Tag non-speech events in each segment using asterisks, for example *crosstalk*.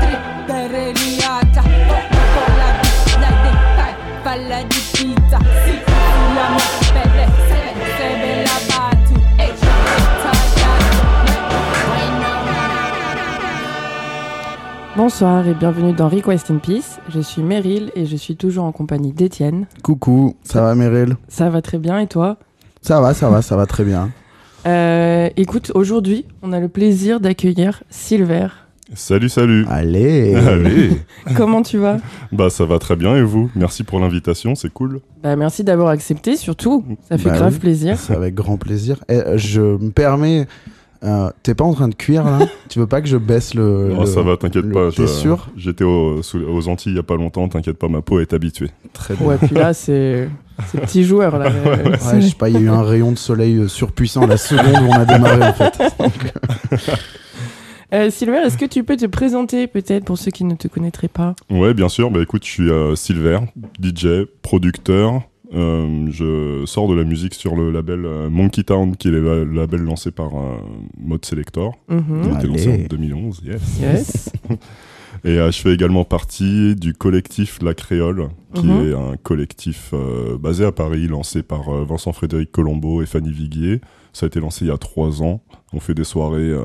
Trippereriata La di pizza Si Sebe la batu Bonsoir et bienvenue dans Request in Peace. Je suis Meryl et je suis toujours en compagnie d'Étienne. Coucou, ça va Meryl? Ça va très bien et toi? Ça va, ça va, ça va très bien. Euh, Écoute, aujourd'hui, on a le plaisir d'accueillir Silver. Salut, salut. Allez Allez. *laughs* Comment tu vas? Bah ça va très bien et vous? Merci pour l'invitation, c'est cool. bah, Merci d'avoir accepté, surtout. Ça fait Bah grave oui. plaisir. C'est avec grand plaisir. Et, euh, je me permets, euh, t'es pas en train de cuire là? Tu veux pas que je baisse le. Oh, le- ça va, t'inquiète pas. T'es je- sûr J'étais aux Antilles il y a pas longtemps, t'inquiète pas, ma peau est habituée. Très bien. Ouais, puis là, c'est c'est petit joueur. Là. *laughs* Euh, Ouais, je sais pas, il y a eu un rayon de soleil euh, surpuissant la seconde où on a démarré en fait. *laughs* Euh, Silver, est-ce que tu peux te présenter peut-être pour ceux qui ne te connaîtraient pas? Ouais, bien sûr. Bah écoute, je suis euh, Silver, DJ, producteur. Euh, je sors de la musique sur le label euh, Monkey Town, qui est le label lancé par euh, Mode Selector. Mhm. Il a été lancé en 2011, yes. Yes. *laughs* Et euh, je fais également partie du collectif La Créole, qui Mhm. est un collectif euh, basé à Paris, lancé par euh, Vincent Frédéric Colombo et Fanny Viguier. Ça a été lancé il y a trois ans. On fait des soirées euh,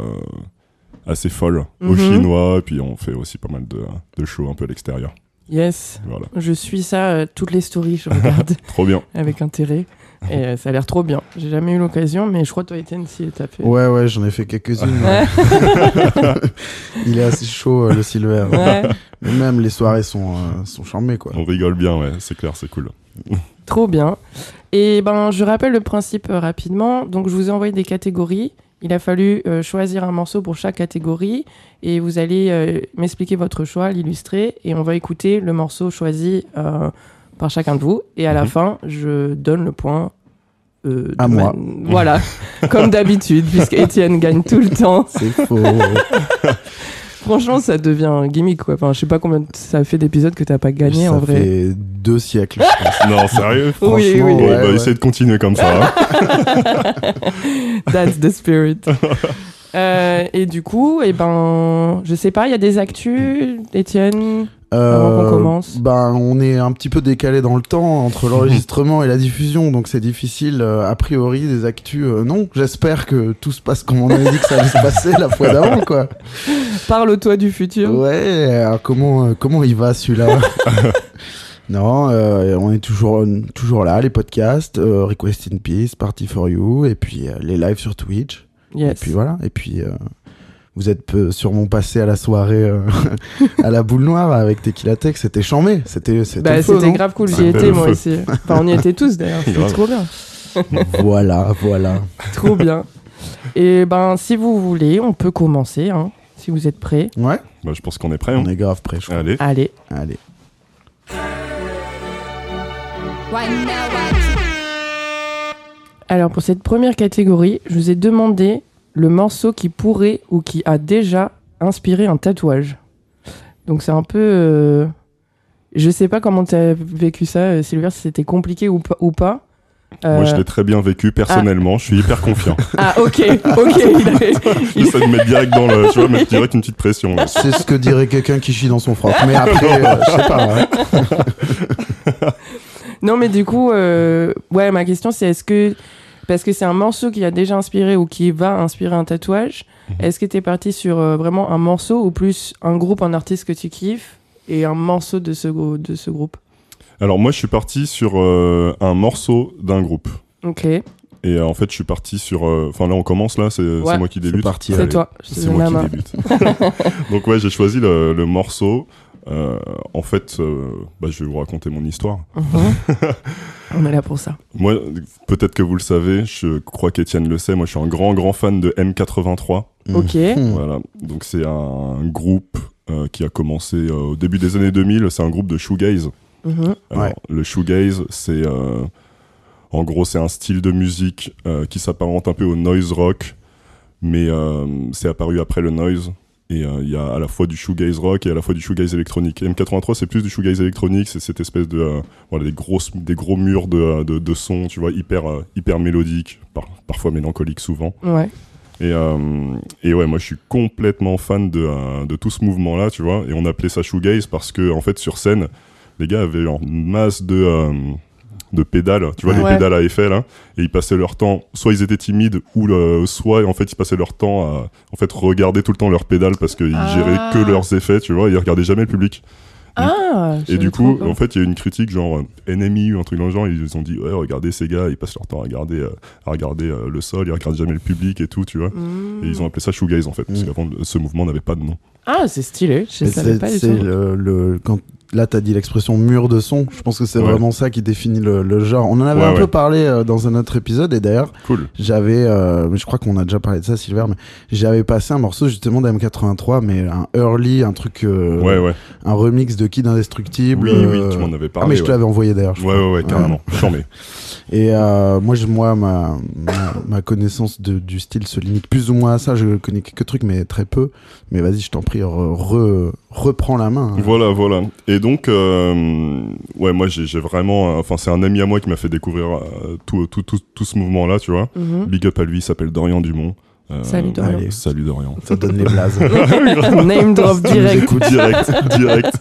assez folles Mhm. aux Chinois, et puis on fait aussi pas mal de, de shows un peu à l'extérieur. Yes. Voilà, Je suis ça, euh, toutes les stories, je *laughs* regarde trop bien. avec intérêt. Et euh, ça a l'air trop bien. J'ai jamais eu l'occasion, mais je crois que toi, Étienne, si t'as fait. Ouais, ouais, j'en ai fait quelques-unes. Ouais. *laughs* il est assez chaud euh, le Silver. Ouais. Mais même les soirées sont, euh, sont charmées quoi. On rigole bien, ouais, c'est clair, c'est cool. Trop bien. Et ben, je rappelle le principe euh, rapidement. Donc, je vous ai envoyé des catégories. Il a fallu euh, choisir un morceau pour chaque catégorie et vous allez euh, m'expliquer votre choix, l'illustrer et on va écouter le morceau choisi euh, par chacun de vous. Et à la Mhm. fin, je donne le point. euh, À moi. Voilà, *laughs* comme d'habitude, puisque Étienne gagne tout le temps. C'est faux. *laughs* Franchement, ça devient un gimmick, quoi. Enfin, je sais pas combien ça fait d'épisodes que t'as pas gagné Ça en vrai. fait deux siècles, je pense. Non, sérieux *laughs* Oui, Franchement, oui. Bon, ouais, bah, ouais. essayez de continuer comme ça. hein. *laughs* *laughs* That's the spirit. Euh, et du coup, et ben, je sais pas, il y a des actus, Étienne? Avant qu'on commence. Ben, on est un petit peu décalé dans le temps entre *laughs* l'enregistrement et la diffusion, donc c'est difficile. euh, a priori, des actus, euh, non. J'espère que tout se passe comme on avait dit que ça allait se passer la fois d'avant, quoi. *laughs* Parle-toi du futur. Ouais, alors comment, euh, comment il va celui-là? *laughs* Non, euh, on est toujours, toujours là, les podcasts, euh, Request in Peace, Party for You, et puis euh, les lives sur Twitch. Et Yes. puis voilà, et puis euh, vous êtes sûrement passé à la soirée euh, *laughs* à la boule noire avec Tequila Tech, c'était chambé, c'était c'était Bah, c'était grave cool, j'y étais moi feu. aussi. Enfin, on y était tous d'ailleurs, *laughs* c'était Grave. trop bien. Voilà, voilà. *laughs* Trop bien. Et ben, si vous voulez, on peut commencer, hein, si vous êtes prêts. Ouais, Bah, je pense qu'on est prêt. hein. on est grave prêt, je crois. Allez. Allez. Allez. Alors, pour cette première catégorie, je vous ai demandé le morceau qui pourrait ou qui a déjà inspiré un tatouage. Donc, c'est un peu. euh, Je sais pas comment tu as vécu ça, euh, Sylvia, si c'était compliqué ou pas. Ou pas. Moi, je Euh, l'ai très bien vécu personnellement. Je suis hyper confiant. *laughs* Ah, ok, ok. *laughs* J'essaie de mettre direct dans le. Tu vois, mettre direct une petite pression. C'est ce que dirait quelqu'un qui chie dans son froc. Mais après, *laughs* euh, je sais pas. hein. Non, mais du coup, euh, ouais, ma question c'est est-ce que. Parce que c'est un morceau qui a déjà inspiré ou qui va inspirer un tatouage, Mhm. est-ce que t'es parti sur euh, vraiment un morceau ou plus un groupe, un artiste que tu kiffes et un morceau de ce, grou- de ce groupe? Alors, moi, je suis parti sur euh, un morceau d'un groupe. Ok, Et euh, en fait, je suis parti sur. euh, Enfin, là, on commence là. C'est Ouais. moi qui débute. c'est toi. C'est moi qui main. débute. *laughs* Donc ouais, j'ai choisi le, le morceau. Euh, en fait, euh, bah, je vais vous raconter mon histoire. Mhm. *laughs* On est là pour ça. Moi, peut-être que vous le savez, je crois qu'Étienne le sait, moi je suis un grand grand fan de M83. Ok. Mhm. Voilà, donc c'est un groupe euh, qui a commencé euh, au début des années 2000, c'est un groupe de shoegaze. Mhm. Alors, Ouais. Le shoegaze, c'est euh, en gros c'est un style de musique euh, qui s'apparente un peu au noise rock, mais euh, c'est apparu après le noise. Et euh, il y a à la fois du shoegaze rock et à la fois du shoegaze électronique. M83, c'est plus du shoegaze électronique, c'est cette espèce de euh, voilà des grosses des gros murs de, de, de sons, tu vois, hyper euh, hyper mélodiques, par- parfois mélancoliques souvent. Ouais. Et, euh, et ouais, moi je suis complètement fan de, euh, de tout ce mouvement-là, tu vois. Et on appelait ça shoegaze parce que, en fait, sur scène, les gars avaient une masse de, euh, de pédales, tu vois, les pédales à effet là. Et ils passaient leur temps, soit ils étaient timides, ou le, soit en fait ils passaient leur temps à en fait, regarder tout le temps leurs pédales parce qu'ils Ah. géraient que leurs effets, tu vois. Ils regardaient jamais le public. Ah Et du coup, en fait, il y a eu une critique genre euh, NMI ou un truc dans le genre. Ils ont dit ouais, regardez ces gars, ils passent leur temps à regarder, euh, à regarder euh, le sol, ils regardent jamais le public et tout, tu vois. Mm. Et ils ont appelé ça shoegaze en fait, parce Mm. qu'avant ce mouvement n'avait pas de nom. Ah, c'est stylé. Je savais c'est pas du c'est tout. le, le- quand là t'as dit l'expression mur de son. Je pense que c'est Ouais. vraiment ça qui définit le, le genre. On en avait Ouais, un ouais. peu parlé euh, dans un autre épisode et d'ailleurs Cool. j'avais, euh, mais je crois qu'on a déjà parlé de ça, Silver, mais j'avais passé un morceau justement d'M83, mais un early, un truc, euh, ouais, ouais. un remix de Kid Indestructible. Oui, oui, euh, tu m'en avais parlé. Ah mais je te l'avais envoyé d'ailleurs. Ouais, ouais, ouais, carrément. *laughs* Charmé. Et euh, moi, je, moi ma, ma, ma connaissance de, du style se limite plus ou moins à ça. Je connais quelques trucs, mais très peu. Mais vas-y, je t'en prie, re, re- reprends la main. hein. Voilà, voilà. Et donc, euh, ouais, moi, j'ai vraiment. euh, Enfin, c'est un ami à moi qui m'a fait découvrir euh, tout, tout, tout, tout ce mouvement-là, tu vois. Mhm. Big up à lui, il s'appelle Dorian Dumont. Euh, Salut, Dorian. Allez. Salut Dorian. Ça donne les blazes. *laughs* Name drop direct. direct, *laughs* direct.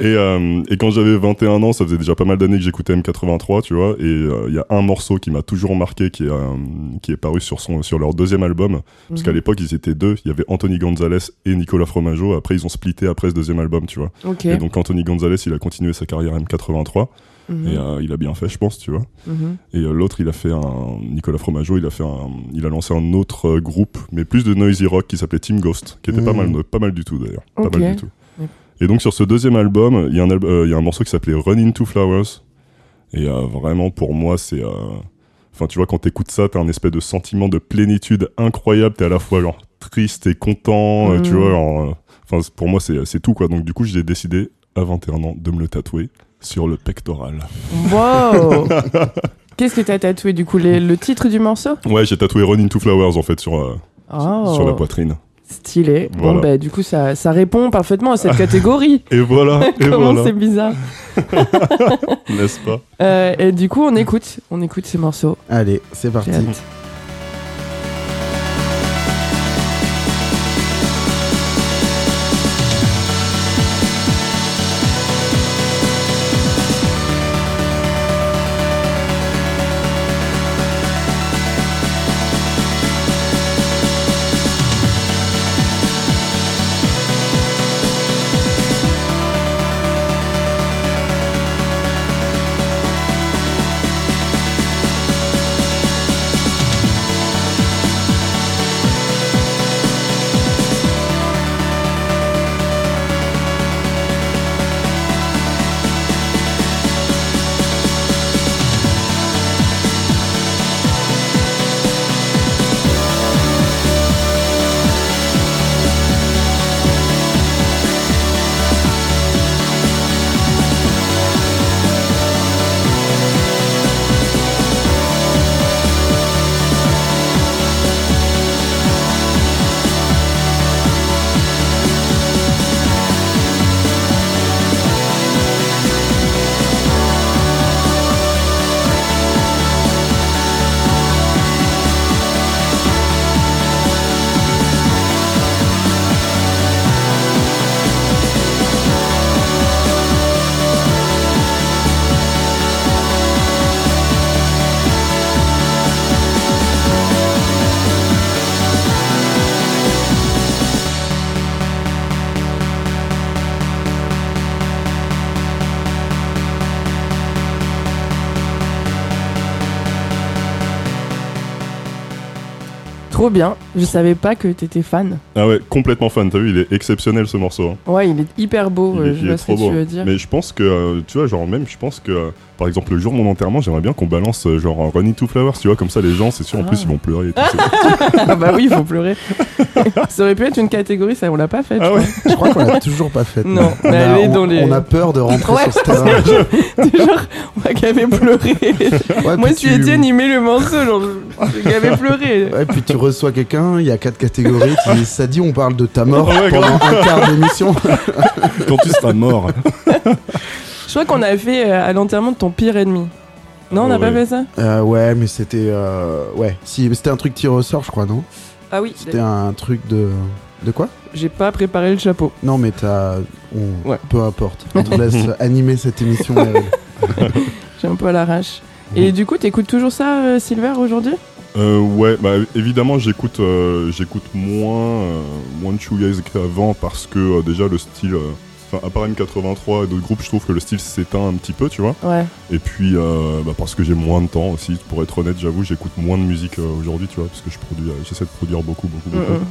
Et, euh, et quand j'avais 21 ans, ça faisait déjà pas mal d'années que j'écoutais M83, tu vois. Et euh, il y a un morceau qui m'a toujours marqué, qui est, euh, qui est paru sur, son, sur leur deuxième album. Parce qu'à Mhm. l'époque, ils étaient deux. Il y avait Anthony Gonzalez et Nicolas Fromageau. Après, ils ont splitté après ce deuxième album, tu vois. Et donc, Anthony Gonzalez, il a continué sa carrière M83. Mhm. Et euh, il a bien fait, je pense, tu vois. Mhm. Et euh, l'autre, il a fait un. Nicolas Fromageau, il a fait un. Il a lancé un autre euh, groupe, mais plus de noisy rock, qui s'appelait Team Ghost, qui était pas Mhm. mal, pas mal du tout d'ailleurs. Pas mal du tout. Et donc sur ce deuxième album, il y, a un alb- il y a un morceau qui s'appelait Run Into Flowers. Et vraiment, pour moi, c'est. Enfin, tu vois, quand t'écoutes ça, t'as un espèce de sentiment de plénitude incroyable. T'es à la fois genre triste et content, tu Mhm. vois. Enfin, pour moi, c'est c'est tout quoi. Donc du coup, j'ai décidé à 21 ans de me le tatouer sur le pectoral. Wow *laughs* Qu'est-ce que t'as tatoué du coup les- Le titre du morceau? Ouais, j'ai tatoué Run Into Flowers en fait sur, euh, Oh, sur la poitrine. Stylé. Bon, bah, du coup, ça, ça répond parfaitement à cette *laughs* catégorie. Et voilà, et *laughs* Comment voilà, c'est bizarre. n'est-ce pas? Euh, et du coup, on écoute. On écoute ces morceaux. Allez, c'est parti. Bien. Je savais pas que t'étais fan. Ah ouais, complètement fan, t'as vu, il est exceptionnel ce morceau. hein. Ouais, il est hyper beau. Il, euh, est, je il est vois ce que trop tu veux dire. Mais je pense que, euh, tu vois, genre même, je pense que, euh, par exemple, le jour de mon enterrement, j'aimerais bien qu'on balance euh, genre Running to Flowers, tu vois, comme ça les gens, c'est sûr, en Ah. plus ils vont pleurer et tout. c'est- *laughs* ah bah oui, il faut pleurer. *laughs* ça aurait pu être une catégorie, ça on l'a pas fait. ah ouais Je crois qu'on l'a toujours pas faite. Non, on, mais a, elle est on- dans les- on a peur de rentrer Ouais. sur ce terrain. genre, moi qui avais pleuré. Ouais, Moi, puis si tu- Étienne, il met le morceau, genre, qui avait pleuré. Ouais, puis tu reçois quelqu'un, il y a quatre catégories, tu dis, ça dit on parle de ta mort ouais, pendant un quart d'émission. *laughs* Quand tu seras mort. Je crois qu'on a fait euh, à l'enterrement de ton pire ennemi. Non, on n'a Ouais, pas fait ça Euh, ouais, mais c'était. euh, Ouais, si, c'était un truc tir au sort, je crois, non Ah oui, C'était un truc de. De quoi j'ai pas préparé le chapeau. Non, mais t'as. on- Ouais. Peu importe. On te laisse *laughs* animer cette émission. J'ai un peu à l'arrache. Et du coup, t'écoutes toujours ça, euh, Silver, aujourd'hui Euh, ouais, bah évidemment j'écoute euh, j'écoute moins euh, moins de shoegaze qu'avant parce que euh, déjà le style euh, enfin à part M83 et d'autres groupes je trouve que le style s'éteint un petit peu tu vois Ouais. et puis euh, bah, parce que j'ai moins de temps aussi pour être honnête j'avoue j'écoute moins de musique aujourd'hui tu vois parce que je produis j'essaie de produire beaucoup beaucoup Mm, beaucoup mm.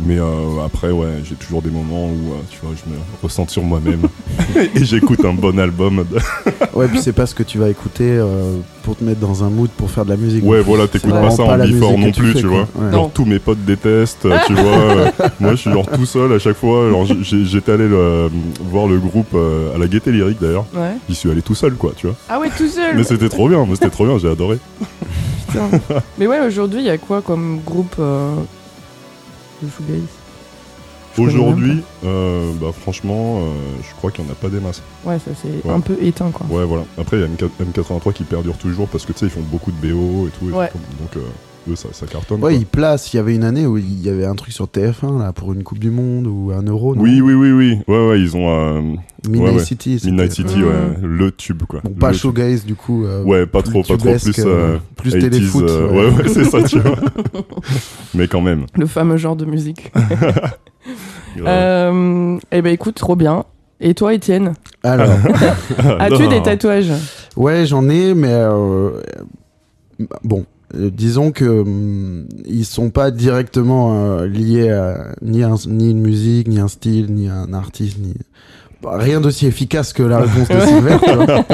Mais euh, après ouais j'ai toujours des moments où euh, tu vois je me ressens sur moi-même *laughs* et j'écoute un bon album *laughs* Ouais, puis c'est pas ce que tu vas écouter euh, pour te mettre dans un mood pour faire de la musique. ouais voilà t'écoutes pas ça en before non plus fais, tu vois Ouais. Genre tous mes potes détestent, tu vois. *laughs* moi je suis genre tout seul à chaque fois. Alors j'ai- j'ai- j'étais allé le- voir le groupe euh, à la Gaieté Lyrique d'ailleurs. Ouais. J'y suis allé tout seul quoi, tu vois. Ah ouais, tout seul Mais c'était trop bien, moi c'était trop bien, j'ai adoré. Putain. Mais ouais, aujourd'hui, il y a quoi comme groupe euh, de shoegaze Aujourd'hui, euh, bah franchement, euh, je crois qu'il n'y en a pas des masses. Ouais, ça c'est Ouais. un peu éteint, quoi. Ouais voilà. Après il y a MK M83 qui perdure toujours parce que tu sais ils font beaucoup de BO et tout. et Ouais. tout, donc euh, eux ça, ça cartonne. Ouais, quoi. il place. Il y avait une année où il y avait un truc sur TF1 là pour une Coupe du Monde ou un Euro. non? Oui oui oui oui. Ouais ouais ils ont euh, Midnight ouais. City. Midnight City ouais le tube quoi. Bon, pas showgaze du coup. euh, Ouais, pas trop, pas trop, plus, euh, euh, plus 80s, téléfoot. euh, ouais. ouais, ouais, c'est ça, tu vois. *laughs* Mais quand même. Le fameux genre de musique. *laughs* euh, eh ben écoute, trop bien. Et toi, Étienne? Alors, *laughs* As-tu des tatouages? Ouais, j'en ai, mais euh, bon. Euh, disons que hum, ils sont pas directement euh, liés à ni, un- ni une musique, ni un style, ni un artiste, ni bah, rien d'aussi efficace que la *laughs* réponse de Silver. vois.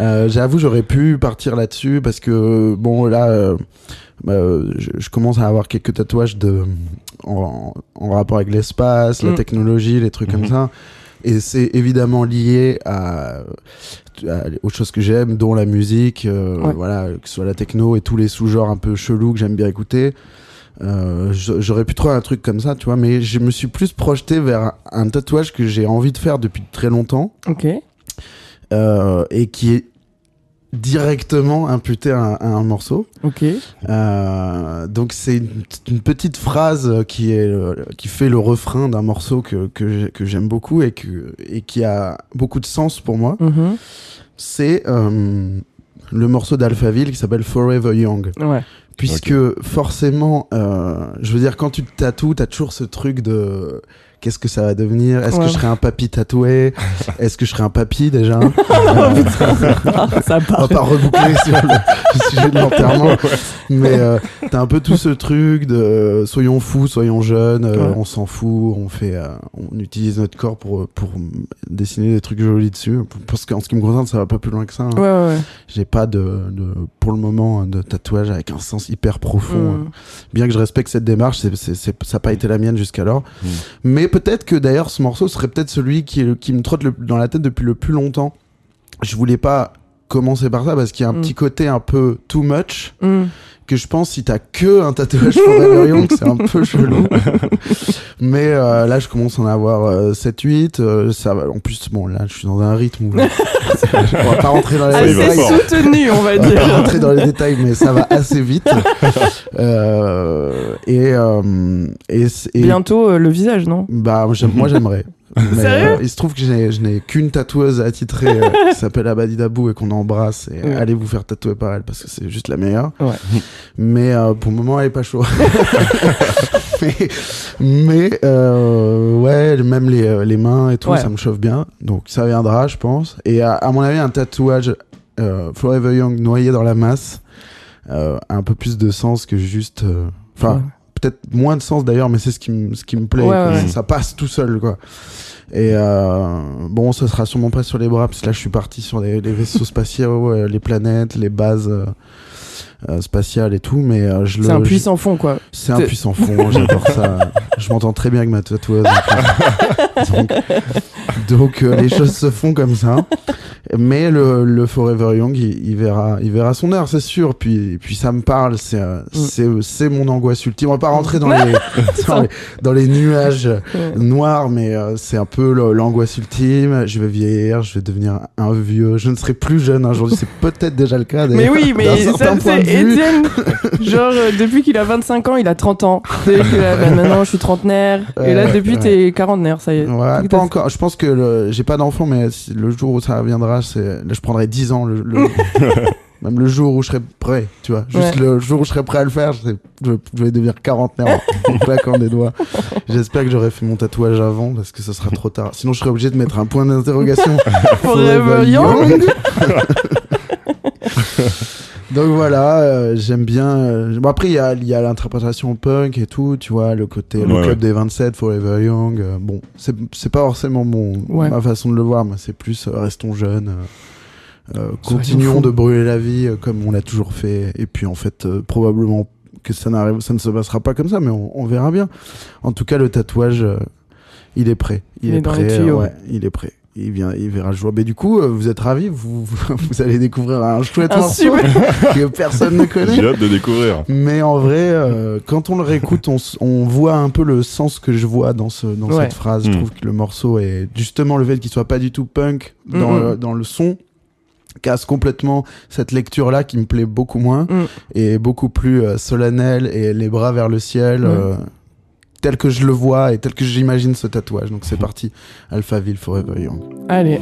Euh, J'avoue, j'aurais pu partir là-dessus parce que bon là, euh, bah, euh, je, je commence à avoir quelques tatouages de en, en rapport avec l'espace, la Mm. technologie, les trucs comme Mhm. ça. Et c'est évidemment lié à, à- aux choses que j'aime, dont la musique, euh, Ouais. voilà, que ce soit la techno et tous les sous-genres un peu chelous que j'aime bien écouter. Euh, J'aurais pu trouver un truc comme ça, tu vois, mais je me suis plus projeté vers un tatouage que j'ai envie de faire depuis très longtemps Ok. euh, et qui est directement imputé à un, à un morceau. Ok. Euh, donc c'est une, une petite phrase qui est le- qui fait le refrain d'un morceau que que j'ai- que j'aime beaucoup et que et qui a beaucoup de sens pour moi. Mhm. C'est euh, le morceau d'Alphaville qui s'appelle Forever Young. Ouais. Puisque forcément, euh, je veux dire, quand tu te tatoues, t'as toujours ce truc de qu'est-ce que ça va devenir? Est-ce Ouais. que je serai un papy tatoué? *laughs* Est-ce que je serai un papy déjà? *laughs* Oh, Euh, ça *laughs* on part. va pas reboucler sur le, le sujet de l'enterrement, mais euh, t'as un peu tout ce truc de euh, soyons fous, soyons jeunes, euh, Ouais. on s'en fout, on fait, euh, on utilise notre corps pour pour dessiner des trucs jolis dessus. Parce qu'en ce qui me concerne, ça va pas plus loin que ça. hein. Ouais, ouais, ouais. J'ai pas de, de, pour le moment, de tatouage avec un sens hyper profond. Mm. euh. Bien que je respecte cette démarche, c'est, c'est, c'est- ça n'a pas été la mienne jusqu'alors. Mm. Mais peut-être que d'ailleurs, ce morceau serait peut-être celui qui, me trotte le- dans la tête depuis le plus longtemps. Je voulais pas commencer par ça parce qu'il y a un Mm. petit côté un peu too much Mm. Que je pense si t'as que un tatouage Forever Young, c'est un peu chelou. *laughs* Mais euh, là, je commence à en avoir euh, 7-8. euh, ça va. En plus, bon, là, je suis dans un rythme où. *laughs* on va pas rentrer dans les Assez fort. soutenu, on va on va pas dire. rentrer dans les détails, mais ça va assez vite. *laughs* Euh, et, et, et- Bientôt le visage, non? Bah, moi j'aimerais. Mais, Sérieux euh, il se trouve que je n'ai qu'une tatoueuse attitrée euh, *laughs* qui s'appelle Abadi Dabou et qu'on embrasse. Et Ouais. allez vous faire tatouer par elle parce que c'est juste la meilleure. Ouais. Mais euh, pour le moment, elle est pas chaud. *laughs* mais mais, euh, ouais, même les, euh, les mains et tout, Ouais. ça me chauffe bien. Donc ça viendra, je pense. Et à, à mon avis, un tatouage euh, Forever Young noyé dans la masse euh, a un peu plus de sens que juste. euh, Enfin, Ouais. Peut-être moins de sens d'ailleurs, mais c'est ce qui me ce qui me plaît. Ouais, quoi. ouais. Ça, passe tout seul, quoi. Et euh, bon, ça sera sûrement pas sur les bras, parce que là, je suis parti sur les, les vaisseaux spatiaux, *laughs* euh, les planètes, les bases euh, euh, spatiales et tout, mais euh, je le. C'est un je- puissant fond, quoi. C'est un puissant fond, j'adore ça. *laughs* Je m'entends très bien avec ma tatoueuse. *laughs* donc, donc, euh, les choses se font comme ça. Mais le, le Forever Young, il, il verra, il verra son heure, c'est sûr. Puis, puis ça me parle, c'est, euh, c'est, c'est mon angoisse ultime. On va pas rentrer dans les, *laughs* dans les, dans les nuages noirs, mais euh, c'est un peu l'angoisse ultime. Je vais vieillir, je vais devenir un vieux. Je ne serai plus jeune un jour. C'est peut-être déjà le cas. Mais oui, mais ça, c'est. Étienne. *laughs* Genre, euh, depuis qu'il a 25 ans, il a 30 ans. Que bah, maintenant, je suis trentenaire. Et là, depuis, t'es quarantenaire, ça y est. Ouais, pas encore. Je pense que le- j'ai pas d'enfant, mais le jour où ça viendra, c'est là, je prendrai 10 ans. Le, le- *laughs* même le jour où je serai prêt, tu vois. Juste Ouais. le jour où je serai prêt à le faire, je, serai- je- je vais devenir quarantenaire *laughs* en claquant des doigts. J'espère que j'aurai fait mon tatouage avant parce que ce sera trop tard. Sinon, je serai obligé de mettre un point d'interrogation. *laughs* Forever Young. Donc voilà, euh, j'aime bien. euh, Bon, après, il y a, il y a l'interprétation punk et tout, tu vois, le côté, le Ouais, club ouais. des 27, Forever Young. euh, bon, c'est c'est pas forcément mon, Ouais. ma façon de le voir, moi, c'est plus euh, restons jeunes, euh, euh, continuons fous. de brûler la vie euh, comme on l'a toujours fait. Et puis, en fait, euh, probablement que ça, n'arrive, ça ne se passera pas comme ça, mais on, on verra bien. En tout cas, le tatouage, euh, il est prêt. Il, Il est est, dans prêt. euh, tuyaux. ouais, il est prêt. Il, vient, il verra le jour. Mais du coup, euh, vous êtes ravis, vous, vous *laughs* allez découvrir un chouette Un morceau super. *laughs* que personne ne connaît. J'ai hâte de découvrir. Mais en vrai, euh, quand on le réécoute, on, on voit un peu le sens que je vois dans, ce, dans Ouais. cette phrase. Je Mm. trouve que le morceau est justement le fait qu'il soit pas du tout punk dans, Mm, mm. le, dans le son casse complètement cette lecture-là qui me plaît beaucoup moins Mm. et beaucoup plus euh, solennelle et les bras vers le ciel. Ouais. euh, tel que je le vois et tel que j'imagine ce tatouage. Donc c'est parti, Alphaville Forever Young. Allez.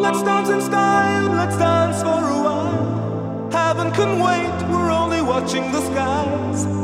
Let's dance in style, let's dance for a while. Heaven can wait, we're only watching the skies.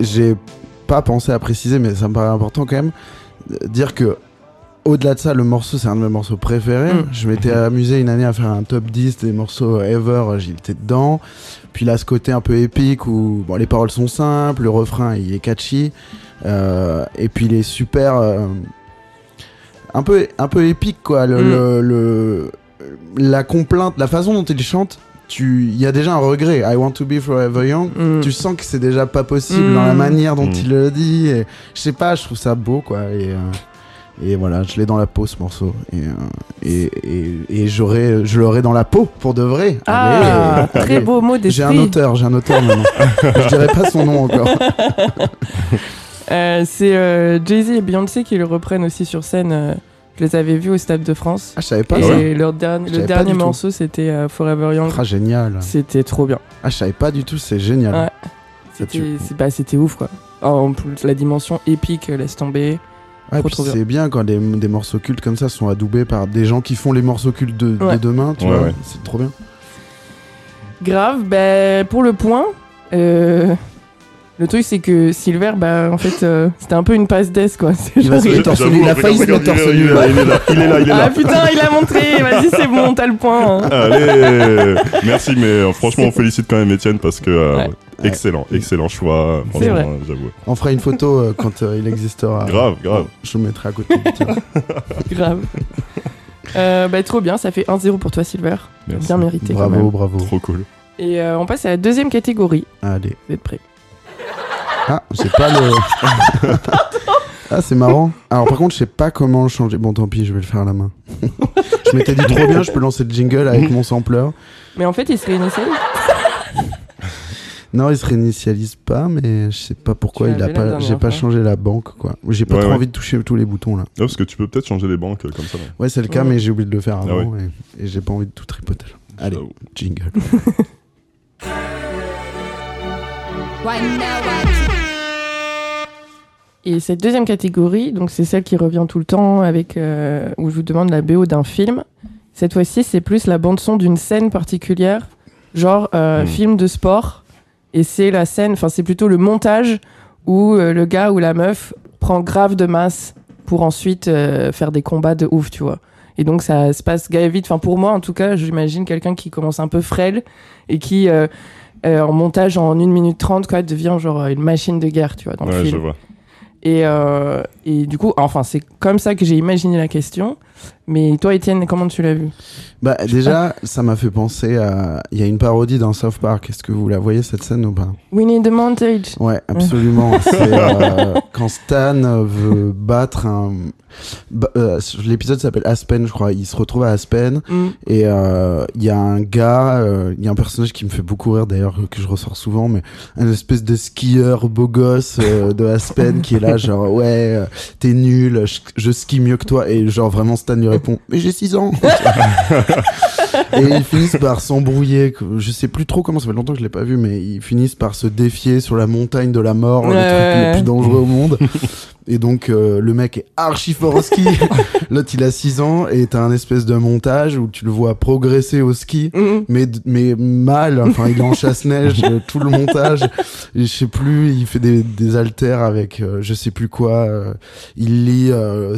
J'ai- pas pensé à préciser, mais ça me paraît important quand même, de dire que au-delà de ça, le morceau, c'est un de mes morceaux préférés. Mm. Je m'étais amusé une année à faire un top 10 des morceaux ever, j'y étais dedans. Puis là, ce côté un peu épique où bon, les paroles sont simples, le refrain il est catchy, euh, et puis il est super. euh, un, peu, un peu épique, quoi. Le, Mm. le- le- la complainte, la façon dont il chante, tu- il y a déjà un regret. I want to be forever young Mm. tu sens que c'est déjà pas possible Mm. dans la manière dont Mm. il le dit. Et, je sais pas, je trouve ça beau, quoi. Et, euh, et voilà, je l'ai dans la peau ce morceau. Et, euh, et, et, et j'aurai, je l'aurai dans la peau pour de vrai. Ah, Allez, très allez. beau mot J'ai un d'esprit. auteur, j'ai un auteur maintenant. je dirais pas son nom encore. *laughs* Euh, c'est euh, Jay-Z et Beyoncé qui le reprennent aussi sur scène. Je les avais vus au Stade de France. Ah, je savais pas et leur le dernier morceau, c'était euh, Forever Young. Ah, génial. C'était trop bien. Ah, je savais pas du tout, c'est génial. Ouais. Tu- bah, c'était ouf, quoi. En plus, la dimension épique, euh, laisse tomber. Ouais, c'est bien quand des, des morceaux cultes comme ça sont adoubés par des gens qui font les morceaux cultes de, de Ouais. demain, tu Ouais, vois. ouais. C'est trop bien. Grave, ben pour le point, euh, le truc c'est que Silver, bah en fait, euh, c'était un peu une passe d'ess quoi. C'est *laughs* Il va genre, se il- mettre torse J'avoue, nu, il a failli se mettre torse il est nu. là, Il est là, il est là, il est Ah là. putain, il a montré, vas-y c'est bon, t'as le point. hein. Allez Merci, mais euh, franchement, on félicite quand même Étienne parce que euh, Ouais. excellent, excellent choix. C'est Franchement, vrai. euh, j'avoue. On fera une photo euh, quand euh, il existera. Grave, grave. Je le mettrai à côté. *laughs* Grave. Euh, bah, trop bien, ça fait 1-0 pour toi, Silver. Merci. Bien mérité quand Bravo, même. bravo. Trop cool. Et euh, on passe à la deuxième catégorie. Allez. Vous êtes prêts? Ah, c'est pas le. ah, c'est marrant. Alors, par contre, je sais pas comment le changer. Bon, tant pis, je vais le faire à la main. je m'étais dit trop bien, je peux lancer le jingle avec mon sampler. Mais en fait, il se réinitialise. Non, il se réinitialise pas, mais je sais pas pourquoi Tu il a la pas. dernière J'ai pas fois. changé la banque, quoi. J'ai pas Ouais, trop ouais. envie de toucher tous les boutons là. Parce que tu peux peut-être changer les banques euh, comme ça. là. Ouais, c'est le cas, Ouais. mais j'ai oublié de le faire Ah avant et, et j'ai pas envie de tout tripoter. Allez, J'avoue. jingle. *laughs* One now Et cette deuxième catégorie, donc c'est celle qui revient tout le temps avec euh, où je vous demande la BO d'un film. Cette fois-ci, c'est plus la bande son d'une scène particulière, genre euh, Mm. film de sport. Et c'est la scène, enfin c'est plutôt le montage où euh, le gars ou la meuf prend grave de masse pour ensuite faire des combats de ouf, tu vois. Et donc ça se passe gay vite. Enfin pour moi, en tout cas, j'imagine quelqu'un qui commence un peu frêle et qui euh, en montage en 1 minute 30 quoi, devient genre une machine de guerre, tu vois, dans le Ouais, film. je vois. Et, euh, et du coup, enfin, c'est comme ça que j'ai imaginé la question. Mais toi, Étienne, comment tu l'as vu? Bah, déjà, ça m'a fait penser à. Il y a une parodie dans South Park. Est-ce que vous la voyez cette scène ou pas? We need the montage. Ouais, absolument. *laughs* C'est euh, quand Stan veut battre un. bah, euh, L'épisode s'appelle Aspen, je crois. Il se retrouve à Aspen Mm. et euh, il y a un gars, euh, il y a un personnage qui me fait beaucoup rire d'ailleurs, que je ressors souvent, mais un espèce de skieur beau gosse euh, de Aspen qui est là, *laughs* genre ouais, euh, t'es nul, je, je skie mieux que toi. Et genre vraiment Stan lui répond, mais j'ai 6 ans. et ils finissent par s'embrouiller. Je sais plus trop comment, ça fait longtemps que je l'ai pas vu, mais ils finissent par se défier sur la montagne de la mort, le truc ouais, le plus dangereux au monde. Et donc euh, le mec est archi fort au ski. *laughs* L'autre il a 6 ans et t'as un espèce de montage où tu le vois progresser au ski. Mm. Mais, mais mal, enfin il est en chasse-neige euh, tout le montage. Et je sais plus, il fait des, des haltères avec euh, je sais plus quoi. euh, il lit euh,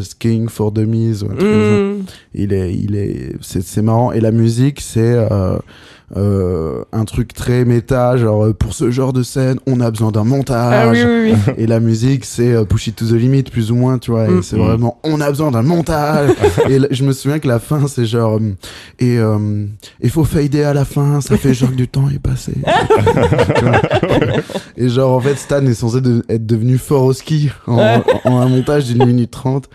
Skiing for Dummies ou un truc comme ça. Mm. Il est, il est, c'est, c'est marrant. Et la musique, c'est euh, un truc très méta. Genre, euh, pour ce genre de scène, on a besoin d'un Ah montage. oui, oui, oui. *laughs* Et la musique, c'est euh, Push It to the Limit, plus ou moins, tu vois. Mm. c'est Mm. vraiment, on a besoin d'un montage. *laughs* et je me souviens que la fin, c'est genre, euh, et euh, il faut fader à la fin, ça fait genre que du temps est passé. *laughs* Et genre, en fait, Stan est censé de- être devenu fort au ski en un montage d'une minute trente.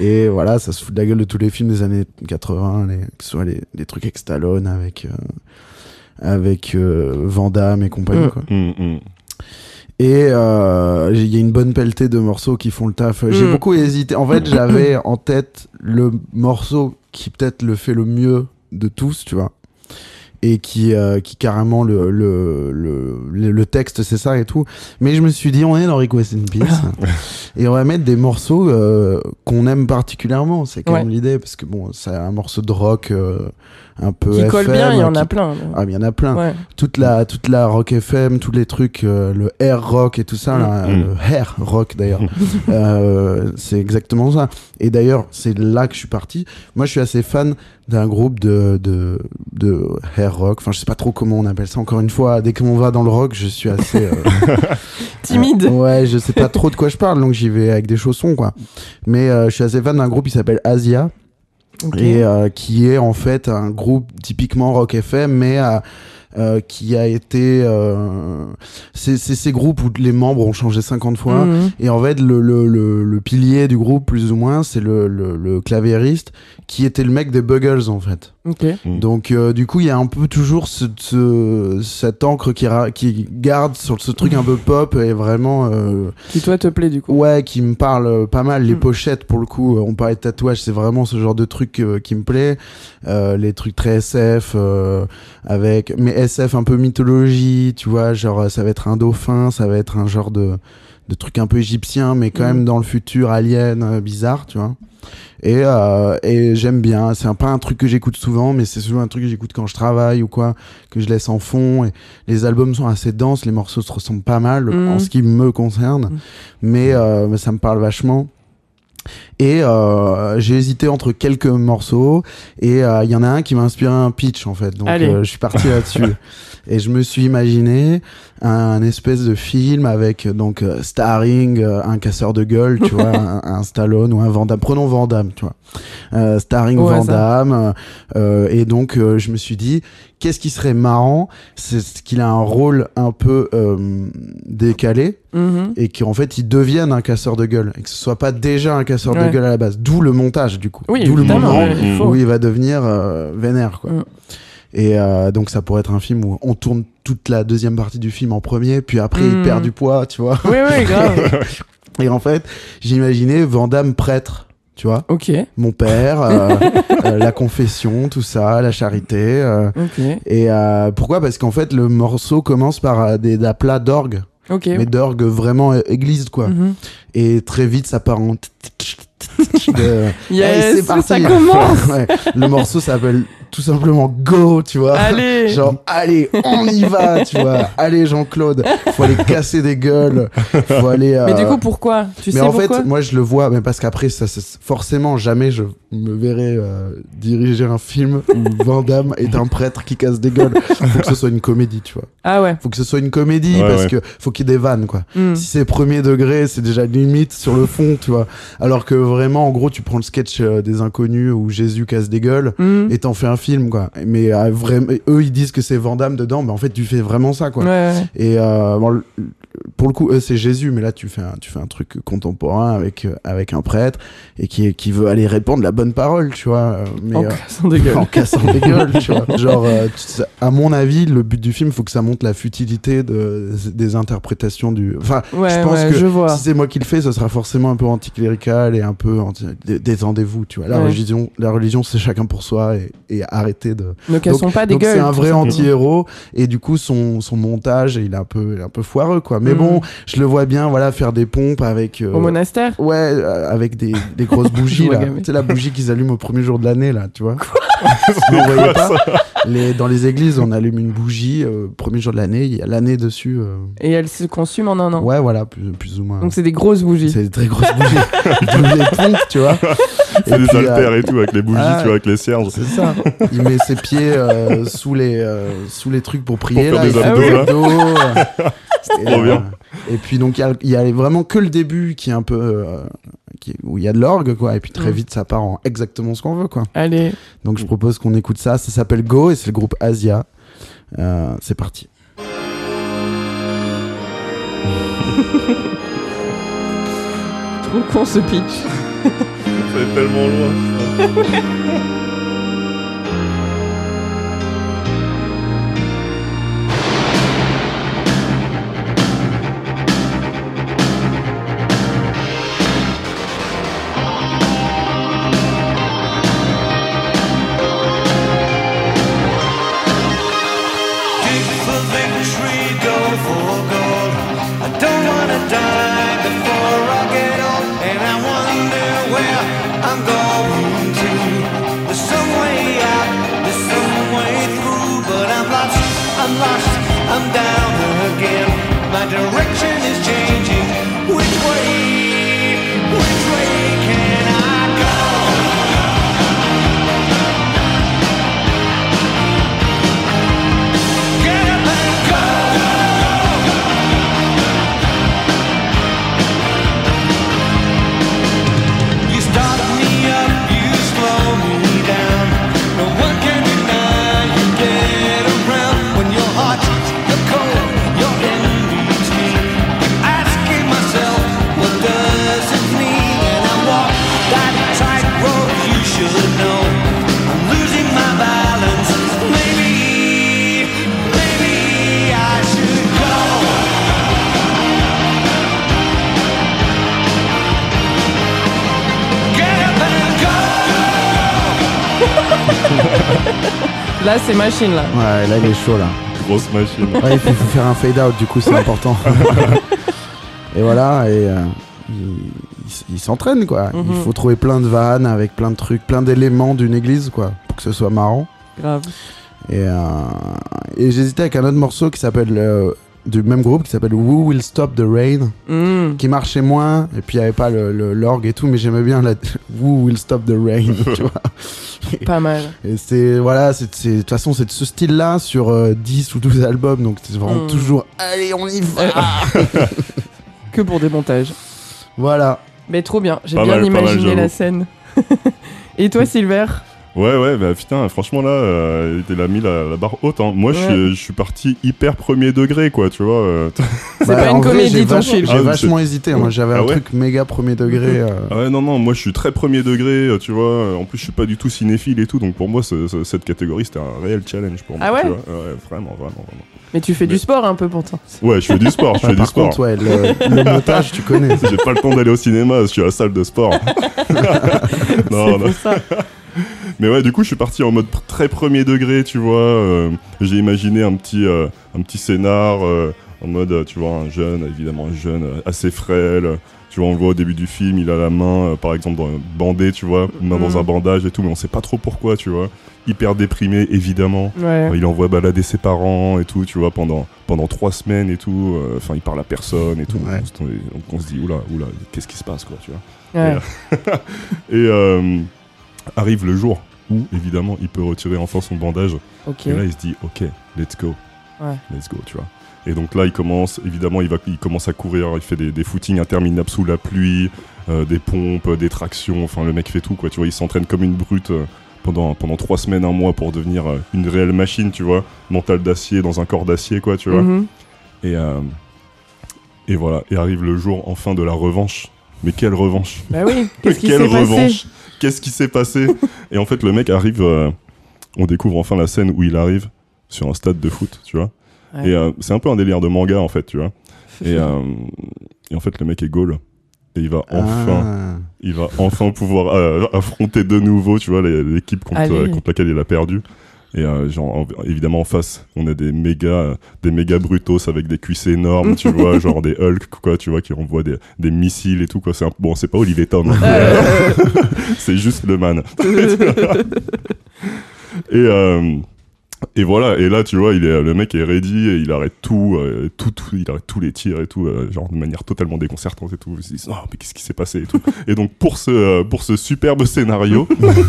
Et voilà, ça se fout de la gueule de tous les films des années 80, les, que ce soit les, les trucs avec Stallone, avec, euh, avec euh, Van Damme et compagnie, Mm. quoi. Hum, hum. Et euh, il y a une bonne pelletée de morceaux qui font le taf. J'ai Mm. beaucoup hésité. En fait, j'avais en tête le morceau qui peut-être le fait le mieux de tous, tu vois. Et qui, euh, qui carrément le, le, le, le, le texte, c'est ça et tout. Mais je me suis dit, on est dans Request in Peace. *laughs* et on va mettre des morceaux euh, qu'on aime particulièrement. C'est quand Ouais. même l'idée. Parce que bon, c'est un morceau de rock euh, un peu Qui colle FM, bien, il y en qui- a plein. Ah, mais il y en a plein Ouais. toute la toute la rock FM tous les trucs euh, le air rock et tout ça là, Mm. le hair rock d'ailleurs *laughs* Euh, c'est exactement ça et d'ailleurs c'est là que je suis parti moi je suis assez fan d'un groupe de de de hair rock enfin je sais pas trop comment on appelle ça encore une fois dès qu'on va dans le rock je suis assez euh, *laughs* Timide. euh, ouais je sais pas trop de quoi je parle donc j'y vais avec des chaussons quoi mais euh, je suis assez fan d'un groupe qui s'appelle Asia Et euh, qui est en fait un groupe typiquement rock FM mais euh, euh, qui a été euh, c'est ces groupes où les membres ont changé 50 fois. Mhm. et en fait le, le, le, le pilier du groupe plus ou moins c'est le, le, le clavieriste qui était le mec des Buggles en fait Ok. Mm. donc euh, du coup il y a un peu toujours ce, ce- cette encre qui, ra- qui garde sur ce truc un peu pop et vraiment euh, Qui toi te plaît du coup Ouais, qui me parle pas mal. Les Mm. pochettes, pour le coup, euh, on parlait de tatouage, c'est vraiment ce genre de truc euh, qui me plaît. Euh, les trucs très SF, euh, avec mais SF un peu mythologie, tu vois, genre ça va être un dauphin, ça va être un genre de de truc un peu égyptien, mais quand Mm. même dans le futur alien euh, bizarre, tu vois. Et, euh, et j'aime bien. C'est pas un truc que j'écoute souvent, mais c'est souvent un truc que j'écoute quand je travaille ou quoi, que je laisse en fond. Et les albums sont assez denses, les morceaux se ressemblent pas mal Mhm. en ce qui me concerne, mais, euh, mais ça me parle vachement. Et euh, j'ai hésité entre quelques morceaux et euh, il y en a un qui m'a inspiré un pitch en fait. Donc euh, je suis parti là-dessus. *laughs* Et je me suis imaginé un, espèce de film avec donc euh, starring euh, un casseur de gueule, tu vois, *laughs* un, un Stallone ou un Van Damme. Prenons Van Damme, tu vois. Euh, starring Au Van. Damme. euh, et donc je me suis dit, qu'est-ce qui serait marrant? C'est qu'il a un rôle un peu euh, décalé Mhm. et qu'en fait il devienne un casseur de gueule et que ce soit pas déjà un casseur Ouais. de gueule à la base. D'où le montage du coup. Oui, D'où le moment ouais, où il va devenir vénère quoi. Mm. Et euh, donc ça pourrait être un film où on tourne toute la deuxième partie du film en premier, puis après il Mm. perd du poids, tu vois. Oui, oui, grave. *laughs* Et en fait, j'imaginais Vandame prêtre, tu vois. ok, Mon père, euh, *laughs* euh, la confession, tout ça, la charité. euh, et pourquoi? Parce qu'en fait, le morceau commence par des aplats d'orgue, ok. mais d'orgue vraiment église, quoi. Mhm. Et très vite, ça part en... *laughs* de- Yes, c'est parti. ça commence. Ouais, Le morceau s'appelle tout simplement Go, tu vois. Allez. *laughs* Genre, allez, on y va, tu vois. Allez, Jean-Claude, faut aller casser des gueules. Faut aller. Mais du euh, coup, pourquoi? Tu mais sais en pourquoi? fait, moi je le vois, mais parce qu'après, ça, forcément, jamais je me verrai euh, diriger un film où *laughs* Van Damme est un prêtre qui casse des gueules. Faut que ce soit une comédie, tu vois. Ah ouais. Faut que ce soit une comédie Ouais, parce ouais. que faut qu'il y ait des vannes, quoi. Hmm. Si c'est premier degré, c'est déjà limite sur le fond, tu vois. Alors que vraiment, en gros, tu prends le sketch euh, des inconnus où Jésus casse des gueules Hmm. et t'en fais un film, quoi. Mais euh, vraiment, eux, ils disent que c'est Van Damme dedans, mais en fait, tu fais vraiment ça, quoi. Ouais, ouais. Et euh, bon, pour le coup, eux, c'est Jésus, mais là, tu fais un, tu fais un truc contemporain avec, euh, avec un prêtre et qui, qui veut aller répandre la bonne parole, tu vois. euh, Mais, En euh, cassant des gueules. *laughs* en cassant des gueules, tu vois. *laughs* Genre, euh, tu à mon avis, le but du film, faut que ça montre la futilité de, des interprétations du. Enfin, Ouais, je pense ouais, que je vois. si c'est moi qui le fais, ce sera forcément un peu anticlérical et un peu anti... dé- détendez-vous, tu vois. La Ouais. religion, la religion, c'est chacun pour soi et, et arrêtez de. Ne cassons pas des Donc gueules. c'est un vrai anti-héros et du coup son, son montage il est un peu il est un peu foireux quoi. Mais Mhm. bon, je le vois bien voilà faire des pompes avec euh, Au monastère? Ouais, euh, avec des, des grosses *laughs* bougies là. Tu sais la bougie qu'ils allument au premier jour de l'année là, tu vois. *laughs* Vous ne voyez pas les, Dans les églises, on allume une bougie euh, premier jour de l'année, il y a l'année dessus. euh. Et elle se consume en un an? Ouais, voilà, plus, plus ou moins. Donc c'est des grosses bougies. C'est des très grosses bougies. *laughs* D'où les pompes, tu vois. C'est des puis, euh, haltères et tout, avec les bougies, ah, tu vois, avec les cierges. C'est ça. Il met ses pieds euh, sous, les, euh, sous les trucs pour prier. Pour là, faire il des fait abdos, là. Euh, et, trop bien. Et puis donc il y a, il y a vraiment que le début qui est un peu euh, qui- où il y a de l'orgue quoi. Et puis très Mm. vite ça part en exactement ce qu'on veut quoi. Allez. Donc je propose qu'on écoute ça. Ça s'appelle Go et c'est le groupe Asia. Euh, c'est parti. *laughs* Trop con ce pitch. C'est tellement loin. *laughs* go. Là, c'est machine là. Ouais, là il est chaud là. Grosse machine. Ouais, il faut, faut faire un fade out du coup c'est important. *laughs* et voilà et euh, il, s'entraîne quoi. Il Mhm. faut trouver plein de vannes avec plein de trucs, plein d'éléments d'une église quoi pour que ce soit marrant. Grave. Et, euh, et j'hésitais avec un autre morceau qui s'appelle euh, du même groupe qui s'appelle Who Will Stop the Rain, Mm. qui marchait moins, et puis il n'y avait pas le- le- l'orgue et tout, mais j'aimais bien la *laughs* Who Will Stop the Rain, *laughs* tu vois. Pas mal. Et c'est, voilà, de toute façon, c'est de ce style-là sur euh, 10 ou 12 albums, donc c'est vraiment Mm. toujours, allez, on y va *laughs* *laughs* Que pour des montages. Voilà. Mais trop bien, j'ai bien mal, pas mal, imaginé la scène. *laughs* Et toi, Silver? Ouais, ouais, bah putain, franchement là, euh, il a mis la, la barre haute. Hein. Moi, je Ouais. suis- je suis parti hyper premier degré, quoi, tu vois. euh. *laughs* C'est *laughs* Bah, pas en une comédie j'ai ton film. J'ai Ah, vachement hésité, moi j'avais Ah un ouais truc méga premier degré. euh, *laughs* Ah ouais, non, non, moi je suis très premier degré, euh, tu vois. En plus, je suis pas du tout cinéphile et tout, donc pour moi, ce- ce- cette catégorie, c'était un réel challenge pour moi. Ah ouais tu vois. Ouais, vraiment, vraiment, vraiment. Mais tu fais du sport un peu pourtant. Ouais, je fais du sport, je ah, fais du par sport. contre, ouais, le, le montage, tu connais. J'ai pas le temps d'aller au cinéma, je suis à la salle de sport. C'est non, non. pour ça. Mais ouais, du coup, je suis parti en mode pr- très premier degré, tu vois. euh, J'ai imaginé un petit, euh, un petit scénar euh, en mode, tu vois, un jeune, évidemment un jeune assez frêle. Tu vois, on le voit au début du film, il a la main, euh, par exemple, dans- bandée, tu vois, main dans un bandage et tout, mais on sait pas trop pourquoi, tu vois. Hyper déprimé, évidemment. Ouais. Il envoie balader ses parents et tout, tu vois, pendant, pendant trois semaines et tout. euh, Enfin, il parle à personne et tout. Ouais. On se- Donc on se dit, oula, oula, qu'est-ce qui se passe, quoi, tu vois. Ouais. Et euh, *laughs* arrive le jour où, évidemment, il peut retirer enfin son bandage. Et là, il se dit, ok, let's go. Ouais. Let's go, tu vois. Et donc là, il commence, évidemment, il, va, il commence à courir, il fait des, des footings interminables sous la pluie, euh, des pompes, des tractions, enfin, le mec fait tout, quoi, tu vois, il s'entraîne comme une brute euh, pendant, pendant trois semaines, un mois pour devenir euh, une réelle machine, tu vois, mental d'acier dans un corps d'acier, quoi, tu vois. Mhm. Et, et voilà, et arrive le jour, enfin, de la revanche. Mais quelle revanche Bah oui, *laughs* qu'est-ce qui quelle s'est passé? revanche Qu'est-ce qui s'est passé *laughs* Et en fait, le mec arrive. euh, on découvre enfin la scène où il arrive sur un stade de foot, tu vois. Ouais. Et euh, c'est un peu un délire de manga, en fait, tu vois. Et, euh, et en fait, le mec est goal. Et il va enfin, Ah. il va enfin pouvoir affronter de nouveau, tu vois, l'équipe contre laquelle il a perdu. Et euh, genre, en- évidemment, en face, on a des méga, euh, des méga brutos avec des cuisses énormes, tu *laughs* vois, genre des Hulk, quoi, tu vois, qui envoient des, des missiles et tout, quoi. C'est un- Bon, c'est pas Olivier Tom, hein, Euh, *laughs* c'est juste le man. *laughs* Et, euh, et voilà, et là, tu vois, il est, le mec est ready, et il arrête tout, euh, tout, tout, il arrête tous les tirs et tout, euh, genre de manière totalement déconcertante et tout. Ils se disent, oh, mais qu'est-ce qui s'est passé et tout. *laughs* et donc, pour ce, euh, pour ce superbe scénario,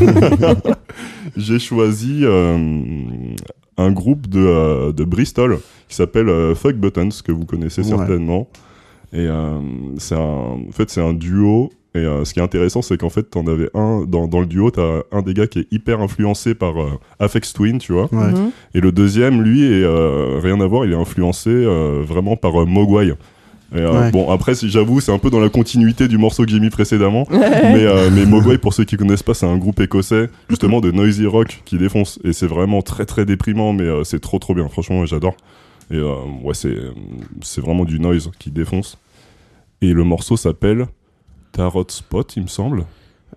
*laughs* *laughs* j'ai choisi un groupe de, de Bristol qui s'appelle Fuck Buttons, que vous connaissez Ouais. certainement. Et c'est en fait, c'est un duo. Et euh, ce qui est intéressant, c'est qu'en fait, t'en avais un dans, dans le duo, t'as un des gars qui est hyper influencé par euh, Aphex Twin, tu vois. Ouais. mhm. Et le deuxième, lui, est euh, rien à voir, il est influencé euh, vraiment par euh, Mogwai. Et, euh, Ouais. Bon, après, si j'avoue, c'est un peu dans la continuité du morceau que j'ai mis précédemment. *laughs* mais, euh, mais Mogwai, pour ceux qui connaissent pas, c'est un groupe écossais, justement de noisy rock qui défonce. Et c'est vraiment très très déprimant, mais euh, c'est trop trop bien. Franchement, j'adore. Et euh, ouais, c'est vraiment du noise qui défonce. Et le morceau s'appelle Tarot Spot, il me semble.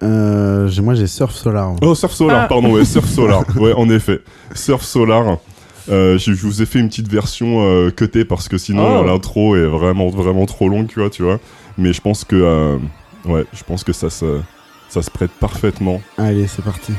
Euh, moi j'ai Surf Solar. Oh, Surf Solar, Ah. pardon, ouais, Surf *laughs* Solar. Ouais, en effet. Surf Solar. Euh, je, je vous ai fait une petite version euh, cutée parce que sinon Oh. l'intro est vraiment vraiment trop longue, tu vois, tu vois. Mais je pense que euh, ouais, je pense que ça se ça se prête parfaitement. Allez, c'est parti.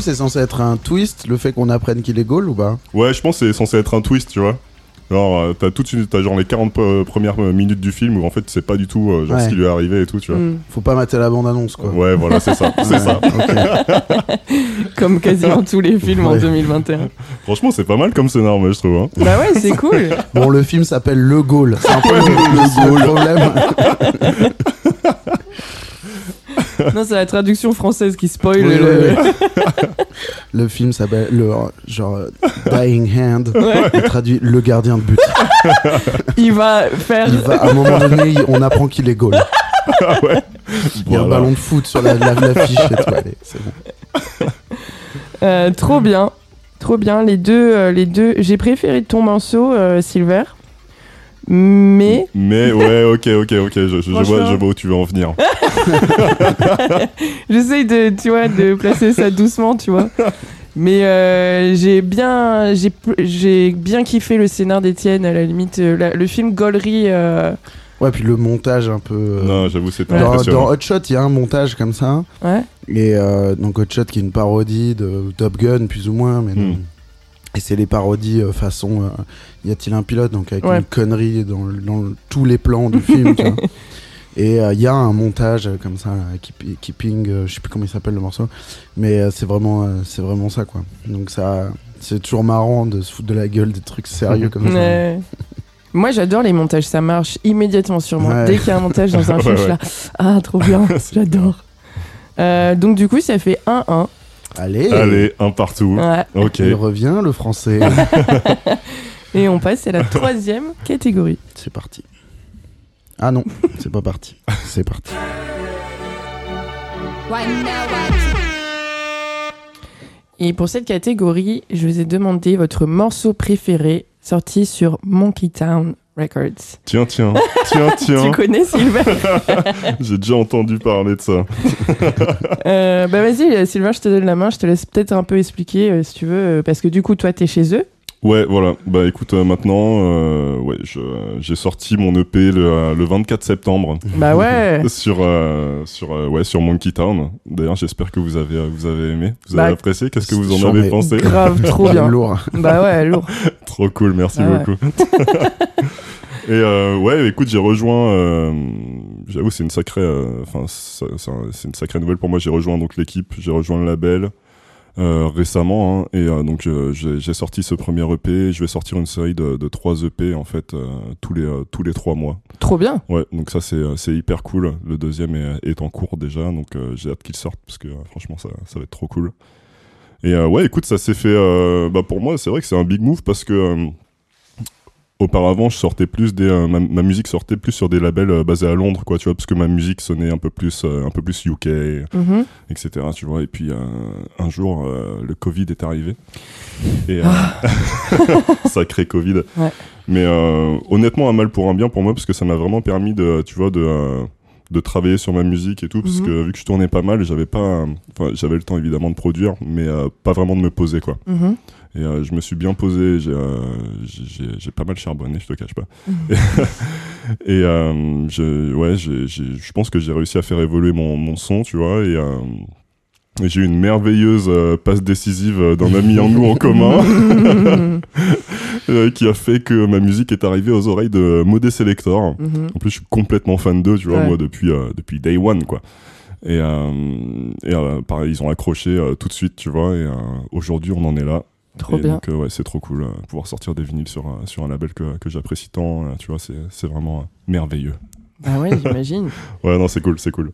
Coup, c'est censé être un twist, le fait qu'on apprenne qu'il est Gaulle ou pas Ouais, je pense que c'est censé être un twist, tu vois. Genre, euh, t'as toute une, t'as genre les 40 euh, premières minutes du film où en fait c'est pas du tout euh, genre Ouais. ce qui lui est arrivé et tout, tu vois. Mm. Faut pas mater la bande-annonce, quoi. Ouais, voilà, c'est ça, *laughs* c'est ça. ok. *laughs* Comme quasiment tous les films en Ouais. 2021. Franchement, c'est pas mal comme scénar, moi je trouve. Hein. Bah ouais, c'est cool. Bon, le film s'appelle Le Gaulle. C'est un peu le, le- le problème. *laughs* *laughs* Non, c'est la traduction française qui spoil. Oui, le... oui, oui. *laughs* Le film s'appelle le genre Dying Hand. Traduit Le gardien de but. *laughs* Il va faire. Il va, à un moment donné, on apprend qu'il est Gaulle. Ah ouais. Il y a un ballon de foot sur la, la, tout. Allez, c'est bon. Euh, trop bien, trop bien. Les deux, euh, les deux. J'ai préféré ton morceau, euh, Silver, mais Mais ouais, ok, ok, ok, je, je- je vois, je vois où tu veux en venir. *laughs* j'essaye de, tu vois, de placer ça doucement, tu vois. Mais euh, j'ai bien, j'ai, j'ai bien kiffé le scénar d'Étienne. À la limite, euh, la- le film Gollery. euh, Ouais, puis le montage un peu. euh, Non, j'avoue, c'était dans, impressionnant. dans Hot Shot, il y a un montage comme ça. ouais. Et euh, donc Hot Shot qui est une parodie de Top Gun, plus ou moins. Mais non. Hmm. Et c'est les parodies euh, façon euh, Y a-t-il un pilote Donc avec Ouais. une connerie dans, tous les plans du film. tu vois. *laughs* Et euh, il y a un montage euh, comme ça, Keeping, euh, je sais plus comment il s'appelle le morceau. Mais euh, c'est vraiment, euh, c'est vraiment ça quoi. Donc ça, c'est toujours marrant de se foutre de la gueule des trucs sérieux comme ça. Moi, j'adore les montages. Ça marche immédiatement sur moi. Ouais. Dès qu'il y a un montage dans un film, *laughs* ouais. là. Ah, trop bien. *laughs* J'adore. Euh, donc, du coup, ça fait 1-1. Allez, Allez, un partout. Ouais. Ok. il revient le français. *laughs* Et on passe à la troisième catégorie. c'est parti. Ah non, c'est pas parti. C'est parti. Et pour cette catégorie, je vous ai demandé votre morceau préféré sorti sur Monkey Town Records. Tiens, tiens, tiens, *laughs* Tu tiens. connais Sylvain *laughs* J'ai déjà entendu parler de ça. *laughs* Euh, Bah vas-y, Sylvain, je te donne la main. Je te laisse peut-être un peu expliquer euh, si tu veux, euh, parce que du coup, toi, t'es chez eux. Ouais, voilà. Bah écoute, euh, maintenant, euh, ouais, j'ai sorti mon EP le, euh, le 24 septembre Bah ouais. sur euh, sur euh, ouais sur Monkey Town. D'ailleurs, j'espère que vous avez euh, vous avez aimé, vous Bah, avez apprécié. Qu'est-ce que vous en avez pensé? Grave, trop bien. Lourd. Bah ouais, lourd. Trop cool, merci Ah ouais. Et euh, ouais, écoute, j'ai rejoint. euh, J'avoue, c'est une sacrée, euh, enfin, c'est une sacrée nouvelle pour moi. J'ai rejoint donc l'équipe, j'ai rejoint le label euh, récemment, hein, et euh, donc euh, j'ai sorti ce premier EP. Je vais sortir une série de, de trois EP en fait euh, tous les euh, tous les trois mois. Trop bien. Ouais, donc ça c'est c'est hyper cool. Le deuxième est, est en cours déjà, donc euh, j'ai hâte qu'il sorte parce que franchement ça, ça va être trop cool. Et euh, ouais, écoute, ça s'est fait. euh, bah pour moi, c'est vrai que c'est un big move parce que euh, auparavant, je sortais plus des, euh, ma, ma musique sortait plus sur des labels euh, basés à Londres, quoi, tu vois, parce que ma musique sonnait un peu plus, euh, un peu plus UK, Mhm. etc. Tu vois. Et puis un jour, le Covid est arrivé. Et euh, *laughs* sacré Covid. Ouais. Mais honnêtement, un mal pour un bien pour moi, parce que ça m'a vraiment permis de, tu vois, de, de travailler sur ma musique et tout, parce Mhm. que vu que je tournais pas mal, j'avais pas, j'avais le temps évidemment de produire, mais pas vraiment de me poser, quoi. Mhm. Et euh, je me suis bien posé, j'ai euh, pas mal charbonné, je te cache pas. Mhm. *laughs* Et, euh, je, ouais, je pense que j'ai réussi à faire évoluer mon, mon son, tu vois, et, euh, et j'ai eu une merveilleuse passe décisive d'un ami en nous en commun, *laughs* qui a fait que ma musique est arrivée aux oreilles de Modé Selector. Mhm. En plus, je suis complètement fan d'eux, tu vois, Ouais. moi, depuis, depuis day one, quoi. Et, euh, et euh, pareil, ils ont accroché euh, tout de suite, tu vois, et aujourd'hui, on en est là. Trop Et bien. Donc, euh, ouais, c'est trop cool, euh, pouvoir sortir des vinyles sur, sur un label que, que j'apprécie tant, euh, tu vois, c'est c'est vraiment euh, merveilleux. Bah *laughs* ouais, j'imagine. *laughs* Ouais, non, c'est cool, c'est cool.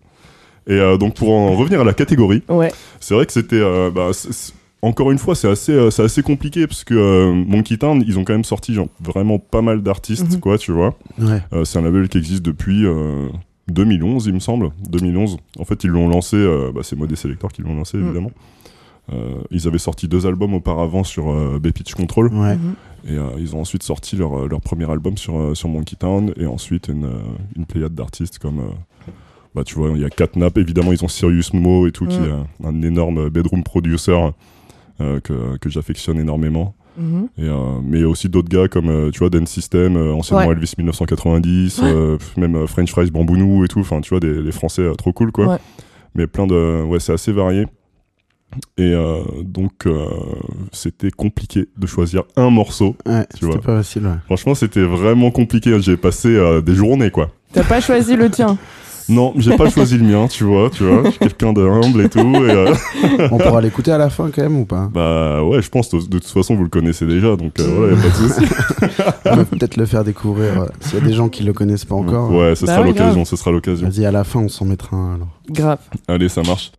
Et euh, donc, pour en revenir à la catégorie, Ouais. c'est vrai que c'était. euh, bah, encore une fois, c'est assez, euh, c'est assez compliqué parce que euh, Monkey Town, ils ont quand même sorti genre, vraiment pas mal d'artistes, Mhm. quoi, tu vois. Ouais. Euh, c'est un label qui existe depuis euh, 2011, il me semble. 2011. En fait, ils l'ont lancé, euh, bah, c'est Modé Selector qui l'ont lancé, Mm. évidemment. Euh, ils avaient sorti deux albums auparavant sur euh, B-Pitch Control. Ouais. Mhm. Et euh, ils ont ensuite sorti leur, leur premier album sur, euh, sur Monkey Town. Et ensuite, une, euh, une pléiade d'artistes comme. euh, bah, tu vois, il y a Catnap, évidemment, ils ont Sirius Mo et tout, qui est un énorme bedroom producer euh, que, que j'affectionne énormément. Mhm. Et, euh, mais il y a aussi d'autres gars comme tu vois Dan System, anciennement Ouais. Elvis 1990, Ouais. euh, pff, même French Fries Bambounou et tout. Enfin, tu vois, des, les Français euh, trop cool quoi. Ouais. Mais plein de. Ouais, c'est assez varié. Et euh, donc, euh, c'était compliqué de choisir un morceau. Ouais, Tu vois. c'était pas facile. ouais. Franchement, c'était vraiment compliqué. J'ai passé euh, des journées, quoi. T'as pas choisi le tien. *laughs* Non, j'ai pas choisi le mien, tu vois, tu vois. Je suis quelqu'un de humble et tout. Et, euh, *laughs* On pourra l'écouter à la fin quand même ou pas? Bah ouais, je pense, de, de toute façon, vous le connaissez déjà, donc euh, voilà, y a pas de souci. *laughs* On peut peut-être le faire découvrir euh, s'il y a des gens qui le connaissent pas encore. Ouais, ce Bah sera ouais, l'occasion, ce sera l'occasion. Vas-y, à la fin, on s'en mettra un alors. Grave. Allez, ça marche.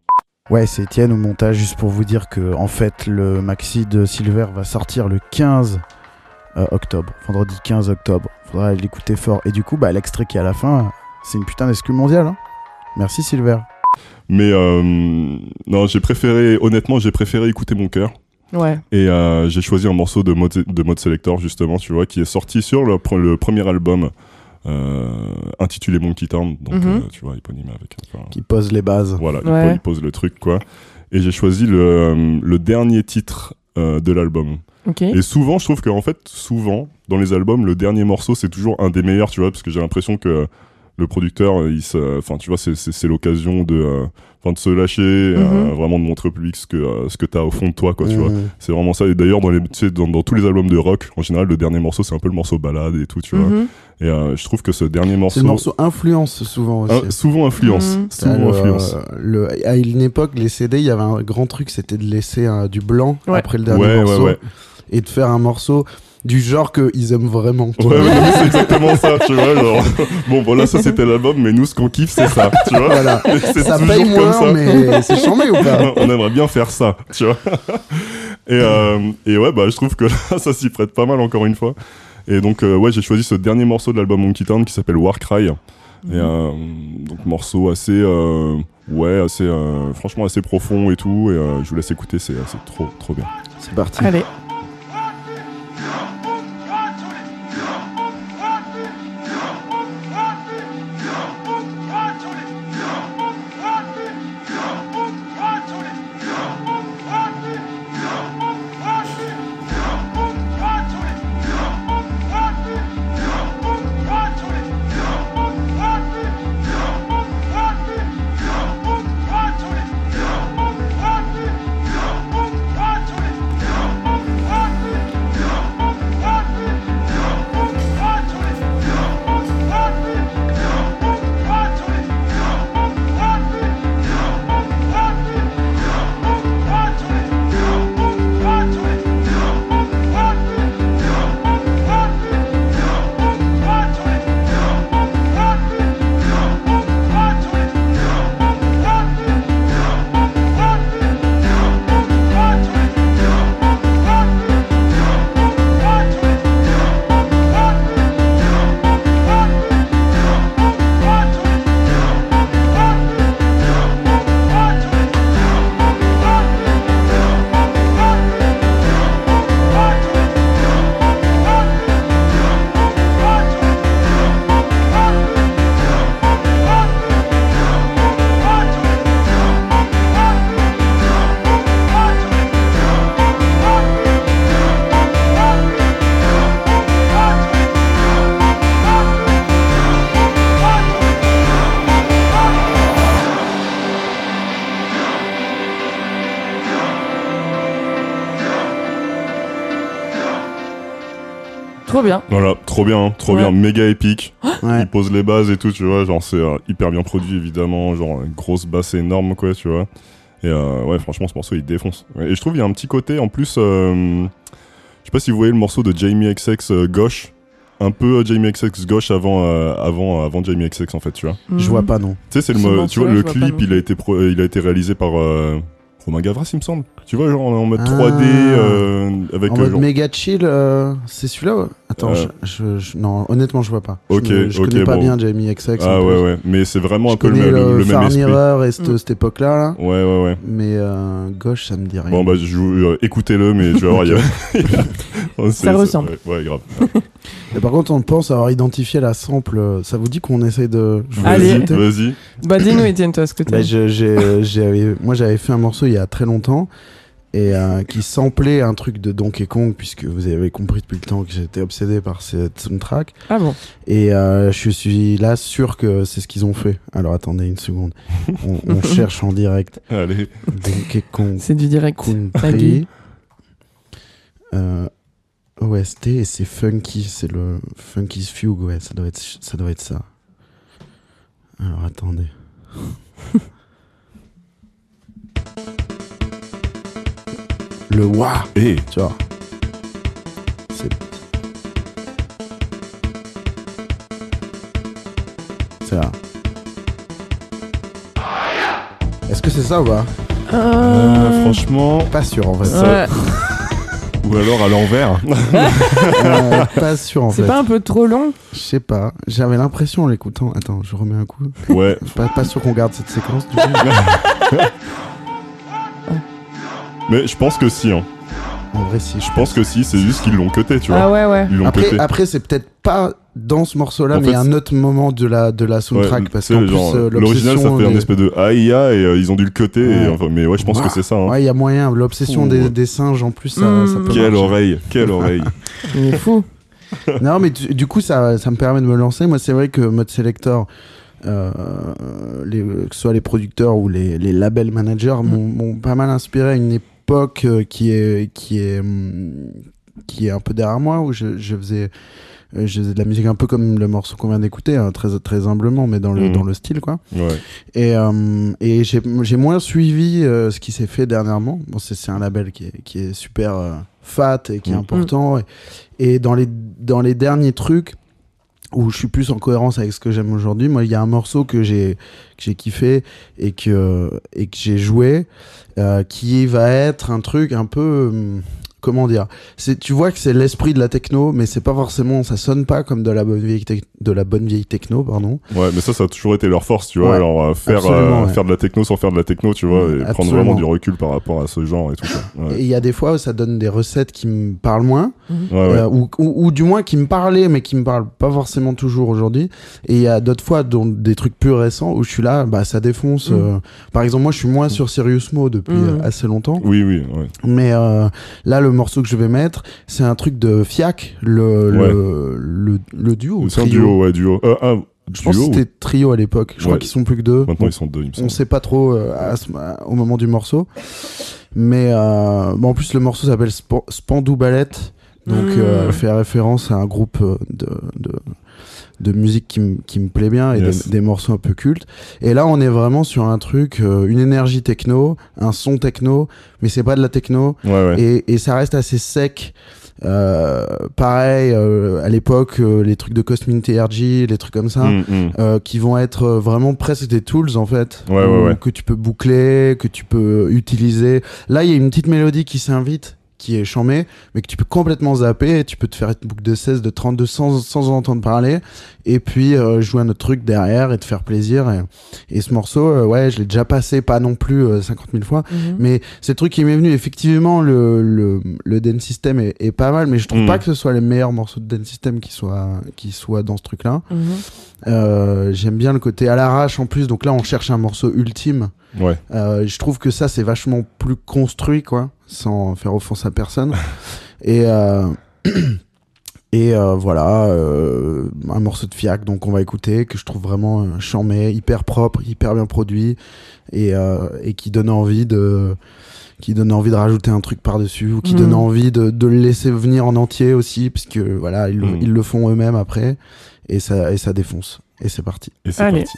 Ouais, c'est Étienne au montage, juste pour vous dire que en fait, le maxi de Silver va sortir le 15 euh, octobre, vendredi 15 octobre. Faudra l'écouter fort. Et du coup, bah, l'extrait qui est à la fin, c'est une putain d'exclus mondiale. Hein Merci Silver. Mais euh, non, j'ai préféré, honnêtement, j'ai préféré écouter mon cœur. Ouais. Et euh, j'ai choisi un morceau de mode, de mode Selector, justement, tu vois, qui est sorti sur le, pre- le premier album euh, intitulé Monkey Town. Donc, Mhm. euh, tu vois, éponyme avec. enfin, Qui pose les bases. voilà, il, Ouais. il pose le truc, quoi. Et j'ai choisi le, euh, le dernier titre euh, de l'album. Et souvent, je trouve qu'en fait, souvent, dans les albums, le dernier morceau, c'est toujours un des meilleurs, tu vois, parce que j'ai l'impression que le producteur, euh, il se, enfin, tu vois, c'est- l'occasion de, euh, enfin, de se lâcher, euh, Mhm. vraiment de montrer au public ce que, euh, ce que t'as au fond de toi, quoi, tu vois. Mmh. C'est vraiment ça. Et d'ailleurs, dans, les- tu sais, dans, dans tous les albums de rock, en général, le dernier morceau, c'est un peu le morceau balade et tout, tu vois. Mhm. Et euh, je trouve que ce dernier morceau, C'est le morceau influence souvent aussi. Ah, souvent influence, Mhm. Souvent le, influence. euh, le- à une époque, les CD, il y avait un grand truc, c'était de laisser euh, du blanc Ouais. après le dernier Ouais, ouais, morceau ouais. et de faire un morceau du genre qu'ils aiment vraiment. Ouais, ouais, c'est exactement ça, tu vois. Genre, bon, voilà, ça c'était l'album, mais nous, ce qu'on kiffe, c'est ça, tu vois. Voilà. *laughs* C'est Ça toujours paye comme moins, ça. mais c'est chambé ou pas? *laughs* On aimerait bien faire ça, tu vois. *laughs* et, euh, et ouais, bah, je trouve que là, ça s'y prête pas mal, encore une fois. Et donc, euh, ouais, j'ai choisi ce dernier morceau de l'album Monkey Town qui s'appelle Warcry. Et euh, donc, morceau assez, euh, ouais, assez, euh, franchement, assez profond et tout. Et euh, je vous laisse écouter, c'est c'est trop, trop bien. C'est parti. Allez. Bien. Voilà, trop bien, trop Ouais. bien, méga épique. Ouais. Il pose les bases et tout, tu vois. Genre, c'est euh, hyper bien produit, évidemment. Genre, une grosse basse énorme, quoi, tu vois. Et euh, ouais, franchement, ce morceau, il défonce. Et je trouve il y a un petit côté, en plus, euh, je sais pas si vous voyez le morceau de Jamie XX euh, gauche. Un peu euh, Jamie XX gauche avant, euh, avant, avant Jamie XX, en fait, tu vois. Je vois pas, non. Tu sais, c'est le, tu vois, le clip, il a, été pro- il a été réalisé par euh, Romain Gavras, il me semble. Tu vois, genre en mode Ah. 3D, euh, avec En mode genre- méga chill, euh, c'est celui-là ouais Attends, Euh. je, je- je- non, honnêtement, je vois pas. Ok, je, je connais pas bon. bien Jamie XX. Ah ouais, plus. ouais. Mais c'est vraiment Je un peu le, le, le, le même esprit. Mirror et cette, Mm. cette époque-là, là. Ouais, ouais, ouais. mais euh, gauche, ça me dit rien. Bon, bah, je euh, écoutez-le, mais tu vas voir, *laughs* il y a. *laughs* Oh, c'est- Ça c'est- ressemble. Ouais, ouais, grave. Et par contre, on pense avoir identifié la sample. euh, Ça vous dit qu'on essaye de. Allez. Vas-y. Bah dis-nous Étienne, toi, ce que Bah, je- j'ai- j'avais- moi, j'avais fait un morceau il y a très longtemps. et euh, qui samplait un truc de Donkey Kong, puisque vous avez compris depuis le temps que j'étais obsédé par cette soundtrack. Ah bon? Et euh, je suis là sûr que c'est ce qu'ils ont fait. Alors attendez une seconde. On, *laughs* on cherche en direct Allez. Donkey Kong C'est du direct. Country. Euh, OST et c'est Funky, c'est le Funky's Fugue, ouais, ça doit être ça. Doit être ça. Alors attendez. *laughs* le wa, Et tu vois. C'est C'est là. Est-ce que c'est ça ou pas? Euh, franchement, Pas sûr en fait. Ouais. Ou alors à l'envers. *laughs* Euh, pas sûr en C'est pas un peu trop long Je sais pas. J'avais l'impression en l'écoutant. Attends, je remets un coup. ouais. Pas, pas sûr qu'on garde cette séquence du coup. *laughs* Mais je pense que si. Hein. En vrai, si. Je pense que si. C'est juste qu'ils l'ont cuté, tu vois. Ah ouais, ouais. Ils l'ont Après, cuté. après c'est peut-être pas dans ce morceau-là, mais fait, un autre moment de la, de la soundtrack. Ouais, parce qu'en plus, genre, euh, l'original ça fait un espèce de aïe et euh, ils ont dû le cuter. et, Ouais. enfin, mais ouais, je pense que c'est ça. hein. Ouais, il y a moyen. L'obsession des, des singes, en plus, ça, Mm. ça peut Quelle marcher. oreille, quelle oreille. *laughs* Il est fou. Non, mais du, du coup, ça, ça me permet de me lancer. Moi, c'est vrai que Mode Selector, euh, les, que ce soit les producteurs ou les, les label managers, m'ont m'ont pas mal inspiré à une époque euh, qui est, qui est, hum, qui est un peu derrière moi, où je, je faisais. Euh, Je faisais de la musique un peu comme le morceau qu'on vient d'écouter, hein, très, très humblement, mais dans le, Mhm. dans le style, quoi. Ouais. Et, euh, et j'ai j'ai moins suivi euh, ce qui s'est fait dernièrement. Bon, c'est c'est un label qui est, qui est super euh, fat et qui est Mm. important. Et, et dans, les, dans les derniers trucs où je suis plus en cohérence avec ce que j'aime aujourd'hui, moi, il y a un morceau que j'ai que j'ai kiffé et que, et que j'ai joué euh, qui va être un truc un peu. Comment dire c'est Tu vois que c'est l'esprit de la techno, mais c'est pas forcément. Ça sonne pas comme de la bonne vieille, de la bonne vieille techno, pardon. Ouais, mais ça, ça a toujours été leur force, tu vois. Ouais. Alors, euh, faire, euh, ouais. faire de la techno sans faire de la techno, tu vois, et prendre vraiment du recul par rapport à ce genre et tout ça. Et Ouais, il y a des fois où ça donne des recettes qui me parlent moins, ouais, ouais. euh, ou, ou, ou du moins qui me parlaient, mais qui me parlent pas forcément toujours aujourd'hui. Et il y a d'autres fois, dont des trucs plus récents, où je suis là, bah ça défonce. Euh. Par exemple, moi, je suis moins sur Serious Mo depuis euh, assez longtemps. Oui, oui, ouais. Mais euh, là, le morceau que je vais mettre, c'est un truc de Fiac, le, Ouais. le, le, le duo. C'est un trio. duo, ouais, duo. Euh, un Je pense que c'était trio à l'époque. Je crois qu'ils sont plus que deux. Maintenant, ils sont deux, il me On sait pas trop euh, à ce- à- au moment du morceau. Mais euh, bon, en plus, le morceau s'appelle Sp- Spandau Ballet. Donc, Mm. euh, fait référence à un groupe de, de, de musique qui, me- qui me plaît bien et Yes. des, des morceaux un peu cultes. Et là, on est vraiment sur un truc, euh, une énergie techno, un son techno, mais c'est pas de la techno. Ouais, ouais. Et, et ça reste assez sec. Euh, pareil, euh, à l'époque, euh, les trucs de Cosmin TRG, les trucs comme ça Mm, mm. qui vont être vraiment presque des tools en fait Ouais, ouais, ou- ouais. que tu peux boucler que tu peux utiliser là il y a une petite mélodie qui s'invite qui est chamée mais que tu peux complètement zapper et tu peux te faire une boucle de 16 de 32 sans, sans en entendre parler et puis euh, jouer un autre truc derrière et te faire plaisir et, et ce morceau euh, ouais je l'ai déjà passé pas non plus euh, 50 000 fois Mhm. mais c'est le truc qui m'est venu effectivement le, le, le dance system est, est pas mal mais je trouve Mm. pas que ce soit les meilleurs morceaux de dance system qui soient qui soient dans ce truc là Mhm. euh, J'aime bien le côté à l'arrache en plus. Donc là, on cherche un morceau ultime. Ouais. Euh, je trouve que ça, c'est vachement plus construit, quoi, sans faire offense à personne. *laughs* et euh, *clears throat* et euh, voilà, euh, un morceau de Fiac, donc on va écouter, que je trouve vraiment charmé, hyper propre, hyper bien produit, et, euh, et qui donne envie de qui donne envie de rajouter un truc par-dessus ou qui Mm. donne envie de, de le laisser venir en entier aussi puisque voilà ils, le- Mm. ils le font eux-mêmes après et ça et ça défonce et c'est parti Et c'est Allez. parti.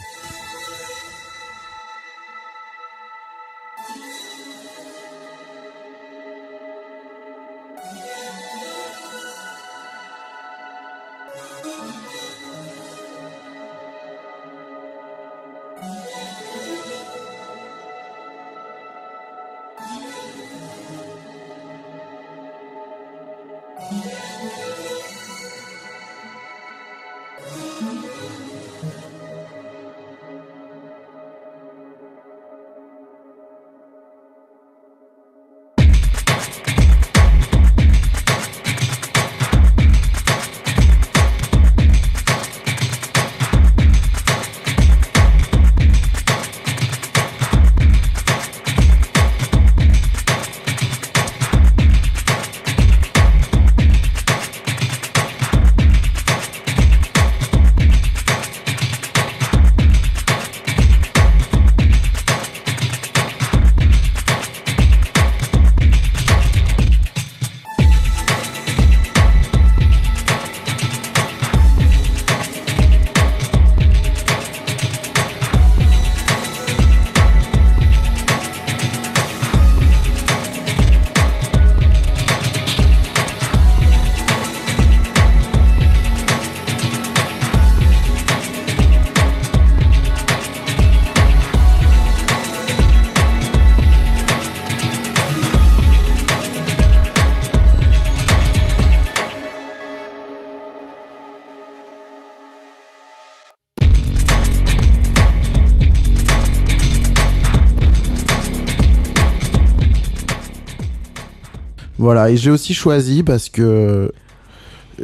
Voilà, et j'ai aussi choisi parce que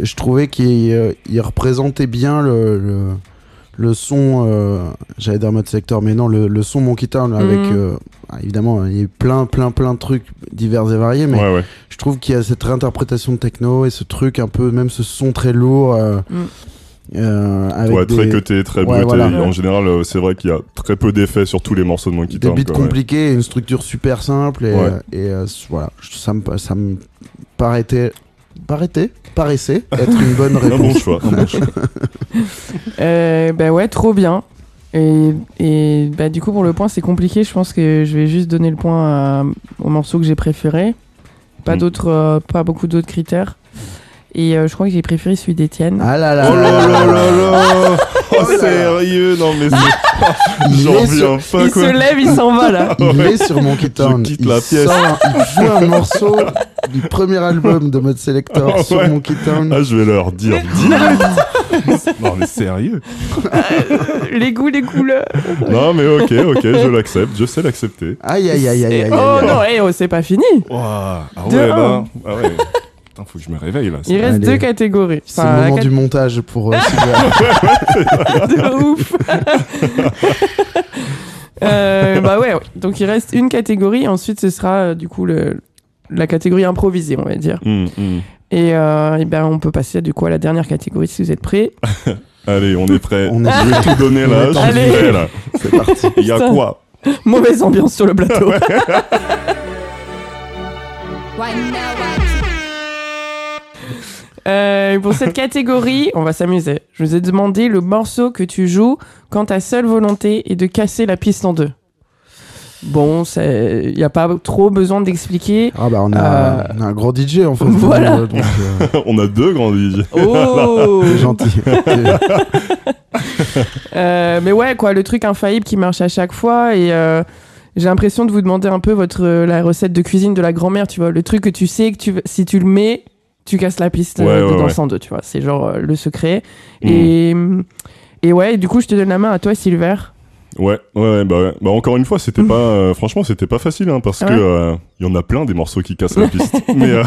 je trouvais qu'il euh, représentait bien le, le, le son, euh, j'allais dire mode secteur, mais non, le, le son Monkey Town avec, Mhm. euh, ah, évidemment, il y a eu plein, plein, plein de trucs divers et variés, mais Ouais, ouais. je trouve qu'il y a cette réinterprétation de techno et ce truc un peu, même ce son très lourd. euh, Mm. Euh, avec ouais, très des, cuté, très Ouais, bruté. voilà. En général, euh, c'est vrai qu'il y a très peu d'effets sur tous les morceaux de Monkey des beats quoi, ouais. compliqués et une structure super simple et, Ouais. euh, et euh, voilà ça me ça me paraissait paraissait paraissait être une bonne *laughs* Un bon réponse choix. un bon choix. *laughs* Euh, bah ouais, trop bien. Et, et bah du coup, pour le point, c'est compliqué. Je pense que je vais juste donner le point à- au morceau que j'ai préféré. Pas Mm. d'autres, euh, pas beaucoup d'autres critères. Et euh, je crois que j'ai préféré celui d'Étienne. ah là là Oh là là là là *laughs* Oh, sérieux Non, mais c'est. il, *laughs* J'en reviens pas, il quoi. se lève, il s'en va là. *laughs* il est sur Monkey Town quitte il la pièce. sort un- il joue un morceau du premier album de Mode Selector Ah sur ouais. Monkey Town Ah, je vais leur dire direct. non, mais sérieux les goûts, les couleurs. Non, mais ok, ok, je l'accepte. Je sais l'accepter. aïe aïe aïe aïe aïe, aïe, oh aïe. non, eh, oh, c'est pas fini. Ouah. Ah De ouais, un. là. Ah ouais. Putain, faut que je me réveille là. Il reste Allez. deux catégories. c'est le moment cat- du montage pour euh, *laughs* *laughs* de ouf. *laughs* Euh, bah ouais, ouais. donc il reste une catégorie. Ensuite, ce sera euh, du coup le, la catégorie improvisée, on va dire. Hum, hum. Et, euh, et ben, on peut passer du coup à la dernière catégorie si vous êtes prêts. Allez, on est prêt. On est Je vais tout donner On là. Je Allez. prêt là. c'est parti Il y a quoi? Mauvaise ambiance sur le plateau. Euh, pour cette catégorie, on va s'amuser. Je vous ai demandé le morceau que tu joues quand ta seule volonté est de casser la piste en deux. Bon, il n'y a pas trop besoin d'expliquer. ah bah on a, Euh, on a un gros DJ en fait Voilà. donc euh, *laughs* On a deux grands DJ. Oh c'est gentil *laughs* Euh, mais ouais, quoi, le truc infaillible qui marche à chaque fois. Et euh, j'ai l'impression de vous demander un peu votre, la recette de cuisine de la grand-mère, tu vois. Le truc que tu sais que tu, si tu le mets, tu casses la piste Ouais, euh, de ouais, danse ouais. en deux, tu vois. C'est genre euh, le secret. Mm. Et, et ouais, du coup, je te donne la main à toi, Silver. Ouais, ouais, bah, ouais. bah encore une fois, c'était pas, euh, franchement, c'était pas facile, hein, parce Ah que ouais euh, il y en a plein des morceaux qui cassent la *laughs* piste. mais,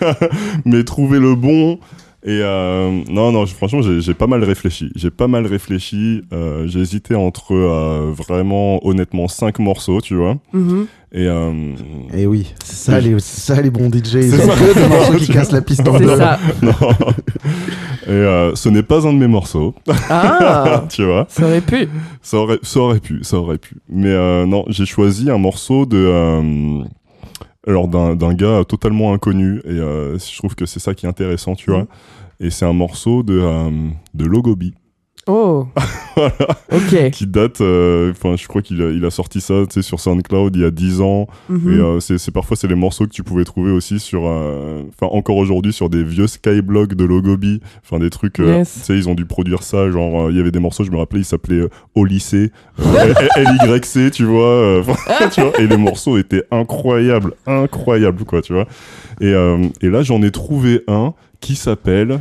*laughs* mais trouver le bon. Et euh, non, non, franchement, j'ai pas mal réfléchi. J'ai pas mal réfléchi. Euh, j'ai hésité entre euh, vraiment, honnêtement, cinq morceaux, tu vois. Mhm. Et euh, Et oui, c'est ça, les, c'est ça les bons DJ. Ils C'est ont ça. que des *laughs* morceaux qui cassent la piste en C'est deux. *laughs* ça. non. Et euh, ce n'est pas un de mes morceaux, Ah, *laughs* tu vois. ça aurait pu. Ça aurait, ça aurait pu, ça aurait pu. Mais euh, non, j'ai choisi un morceau de. Alors d'un gars totalement inconnu et euh, je trouve que c'est ça qui est intéressant, tu vois. Et c'est un morceau de euh, de Logobi Oh. *laughs* Ok. qui date. euh, Enfin, je crois qu'il a, il a sorti ça, tu sais, sur SoundCloud il y a 10 ans. Mhm. Et euh, c'est c'est- parfois c'est les morceaux que tu pouvais trouver aussi sur, euh, enfin encore aujourd'hui sur des vieux skyblogs de Logobi, enfin des trucs, euh, Yes. tu sais ils ont dû produire ça, genre euh, il y avait des morceaux, je me rappelais, ils s'appelaient euh, Au lycée, euh, *laughs* LYC, tu vois, euh, *laughs* tu vois, et les morceaux étaient incroyables, incroyables quoi, tu vois. Et, euh, et là j'en ai trouvé un qui s'appelle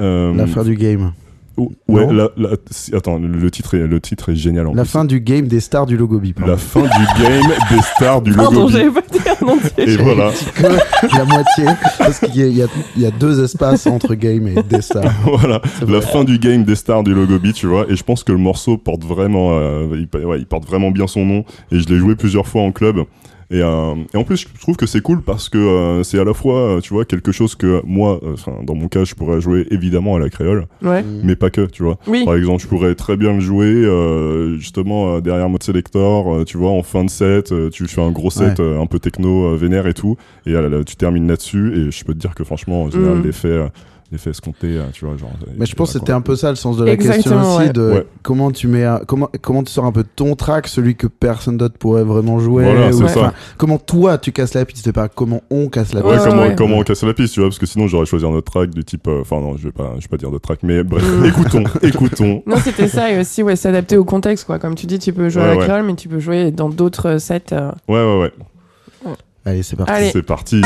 euh, La fin du game. Oh, ouais, Non la- la- si- attends, le titre est, le titre est génial en La plus. fin du game des stars du logo bip. La fin du game des stars du Pardon, Logobi. j'avais pas dit un entier. Et voilà. que la moitié, parce qu'il y, a- y y deux espaces entre game et des stars. *laughs* voilà, la fin du game des stars du Logobi, tu vois. Et je pense que le morceau porte vraiment, euh, il, ouais, il porte vraiment bien son nom. Et je l'ai joué plusieurs fois en club. Et, euh, et en plus, je trouve que c'est cool parce que euh, c'est à la fois, euh, tu vois, quelque chose que moi, euh, enfin, dans mon cas, je pourrais jouer évidemment à la créole, Ouais. mais pas que, tu vois. Oui. Par exemple, je pourrais très bien le jouer euh, justement euh, derrière mode selector, euh, tu vois, en fin de set, euh, tu fais un gros set euh, un peu techno euh, vénère et tout, et euh, tu termines là-dessus. Et je peux te dire que franchement, en général, Mm. l'effet, euh, l'effet escompté, euh, tu vois, genre. Mais je pense que c'était un peu ça le sens de la Exactement, question aussi ouais. de Ouais. comment tu mets un- comment comment tu sors un peu ton track celui que personne d'autre pourrait vraiment jouer Voilà, c'est ou- ça. comment toi tu casses la piste c'est pas comment on casse la Ouais, piste comment, ouais. comment casser la piste, tu vois, parce que sinon j'aurais choisi un autre track du type. euh, Enfin, non, je vais pas, je vais pas dire de track, mais bref, Mm. écoutons, *laughs* écoutons. Non, c'était ça et aussi ouais, s'adapter au contexte quoi. Comme tu dis, tu peux jouer à la ouais. créole, mais tu peux jouer dans d'autres euh, sets. euh. Ouais, ouais, ouais. allez c'est parti Allez. C'est parti.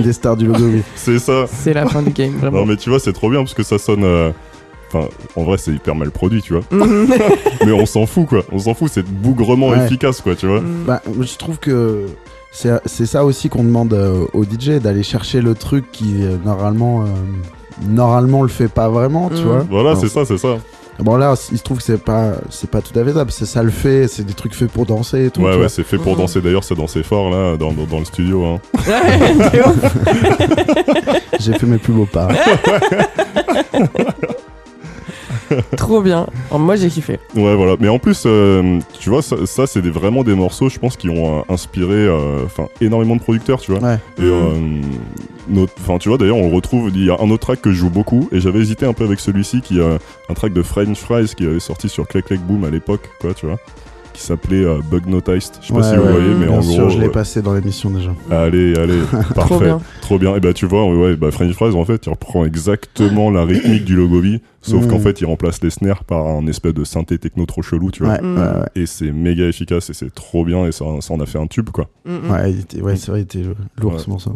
Des stars du Logobi. C'est ça. C'est la fin du game, vraiment. Non mais tu vois, c'est trop bien parce que ça sonne. euh, Enfin, en vrai, c'est hyper mal produit, tu vois. *laughs* Mais on s'en fout, quoi. On s'en fout, c'est bougrement Ouais. efficace, quoi, tu vois. Mhm. Bah, je trouve que c'est c'est ça aussi qu'on demande euh, au DJ, d'aller chercher le truc qui euh, normalement, euh, normalement le fait pas vraiment, tu Mm. vois. Voilà, c'est ça, c'est ça. Bon là, il se trouve que c'est pas, c'est pas tout à fait ça, parce que ça le fait, c'est des trucs faits pour danser et tout. Ouais, ouais, c'est fait pour danser. D'ailleurs, c'est dansé fort, là, dans, dans, dans le studio. Hein. *laughs* Ouais, c'est ouf. *laughs* J'ai fait mes plus beaux pas. *laughs* Trop bien. Oh, moi, j'ai kiffé. Ouais, voilà. Mais en plus, euh, tu vois, ça, ça, c'est des- vraiment des morceaux, je pense, qui ont euh, inspiré euh, enfin, énormément de producteurs, tu vois. Ouais. Et, euh, notre- enfin, tu vois, d'ailleurs, on le retrouve. Il y a un autre track que je joue beaucoup, et j'avais hésité un peu avec celui-ci, qui est un track de French Fries qui avait sorti sur Click Click Boom à l'époque, quoi, tu vois, qui s'appelait euh, Bug Noticed. Je sais pas Ouais, si vous ouais, voyez, mais Bien en sûr, gros. je l'ai ouais. passé dans l'émission déjà. Allez, allez, *laughs* Trop parfait. bien. Trop bien. Et bah, tu vois, ouais, bah, French Fries, en fait, il reprend exactement la rythmique du Logobi, sauf Mm. qu'en fait, il remplace les snares par un espèce de synthé techno trop chelou, tu vois. Mm. Et c'est méga efficace et c'est trop bien et ça, ça en a fait un tube, quoi. Ouais, il était- ouais, c'est vrai, il était lourd Ouais. ce morceau.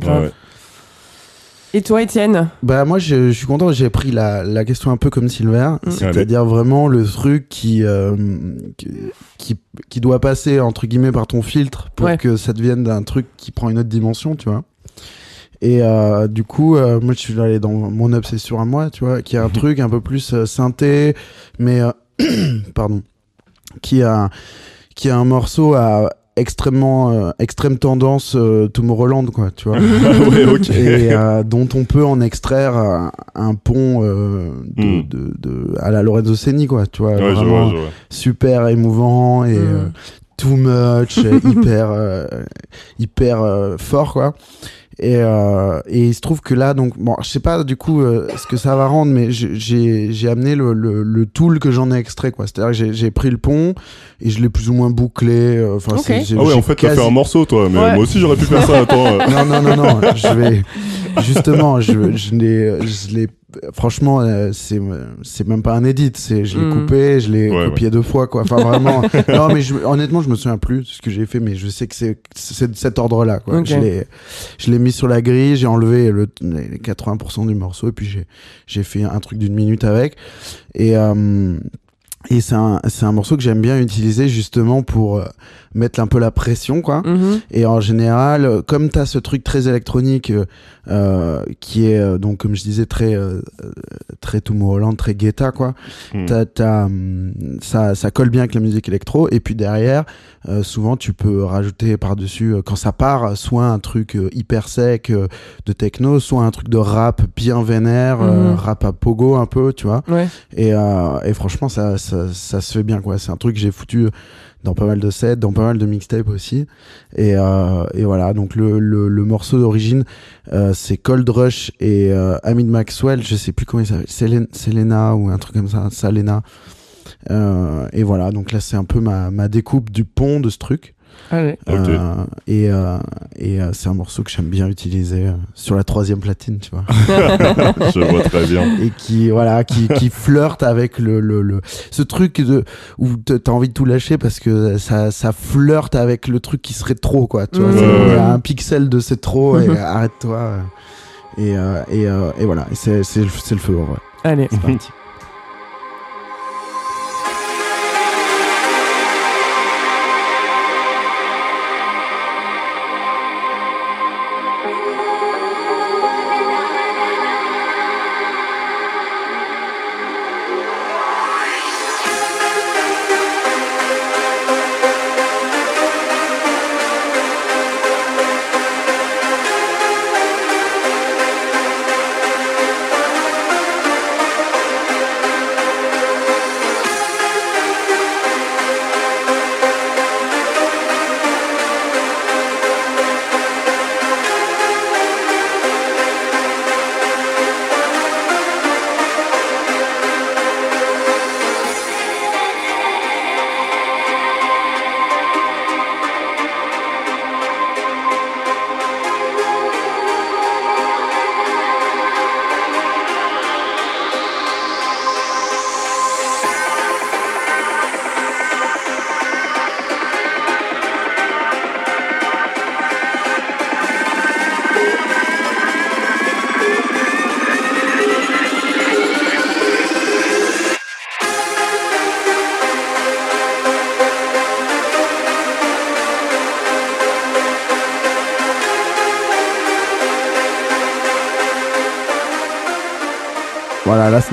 Et toi, Étienne Bah moi je, je suis content, j'ai pris la, la question un peu comme Silver, Mm. c'est-à-dire vraiment le truc qui, euh, qui, qui qui doit passer entre guillemets par ton filtre pour Ouais. que ça devienne un truc qui prend une autre dimension, tu vois. Et euh, du coup, euh, moi je suis allé dans mon obsession à moi, tu vois, qui est un *laughs* truc un peu plus euh, synthé, mais euh, *clears throat* pardon, qui a qui a un morceau à extrêmement euh, extrême tendance euh, Tomorrowland quoi, tu vois *laughs* ouais, ok. et euh, dont on peut en extraire un, un pont euh, de, Mm. de, de- à la Lorenzo Senni quoi tu vois Ouais, je vraiment vois, je vois. super émouvant et Mm. euh, too much *laughs* hyper euh, hyper euh, fort quoi et, euh, et il se trouve que là donc bon je sais pas du coup euh, ce que ça va rendre mais j'ai- j'ai j'ai amené le, le, le tool que j'en ai extrait quoi c'est à dire que j'ai- j'ai pris le pont et je l'ai plus ou moins bouclé euh, enfin Ok. c'est- j'ai- Ah ouais, j'ai en fait, t'as quasi- fait un morceau, toi. Mais Ouais. moi aussi, j'aurais pu faire ça. Attends. euh. non, non, non, non, je vais. Justement, je, je l'ai. Franchement, euh, c'est c'est même pas un edit. c'est Je l'ai Mm. coupé, je l'ai Ouais, copié deux fois, quoi. Enfin, vraiment. *laughs* non, mais je, honnêtement, je me souviens plus de ce que j'ai fait, mais je sais que c'est c'est de cet ordre-là, quoi. Je l'ai- Je l'ai mis sur la grille, j'ai enlevé le, les 80% du morceau, et puis j'ai j'ai fait un truc d'une minute avec. Et. euh, et c'est un, c'est un morceau que j'aime bien utiliser justement pour euh, mettre un peu la pression, quoi. Mhm. Et en général, euh, comme tu as ce truc très électronique euh, euh, qui est, euh, donc, comme je disais, très, euh, très Tomorrowland, très Guetta, quoi, t'as- t'as, hum, ça, ça colle bien avec la musique électro. Et puis derrière, euh, souvent, tu peux rajouter par-dessus, euh, quand ça part, soit un truc euh, hyper sec euh, de techno, soit un truc de rap bien vénère, euh, Mhm. rap à pogo un peu, tu vois. Ouais. Et, euh, et franchement, ça, ça, ça se fait bien, quoi. C'est un truc que j'ai foutu dans pas mal de sets, dans pas mal de mixtapes aussi. Et, euh, et voilà, donc le, le, morceau d'origine, euh, c'est Cold Rush et euh, Hamid Maxwell, je sais plus comment il s'appelle, Selen- Selena ou un truc comme ça, Salena. Euh, et voilà, donc là, c'est un peu ma, ma découpe du pont de ce truc. Allez. Ok. Euh, et euh, et euh, c'est un morceau que j'aime bien utiliser euh, sur la troisième platine, tu vois *laughs* Je vois très bien. et qui voilà qui, qui flirte avec le, le, le ce truc de où t'as envie de tout lâcher parce que ça ça flirte avec le truc qui serait trop quoi tu vois Mmh. y a un pixel de c'est trop et *laughs* arrête-toi et euh, et, euh, et voilà Et c'est c'est le c'est le feu en vrai Allez. c'est parti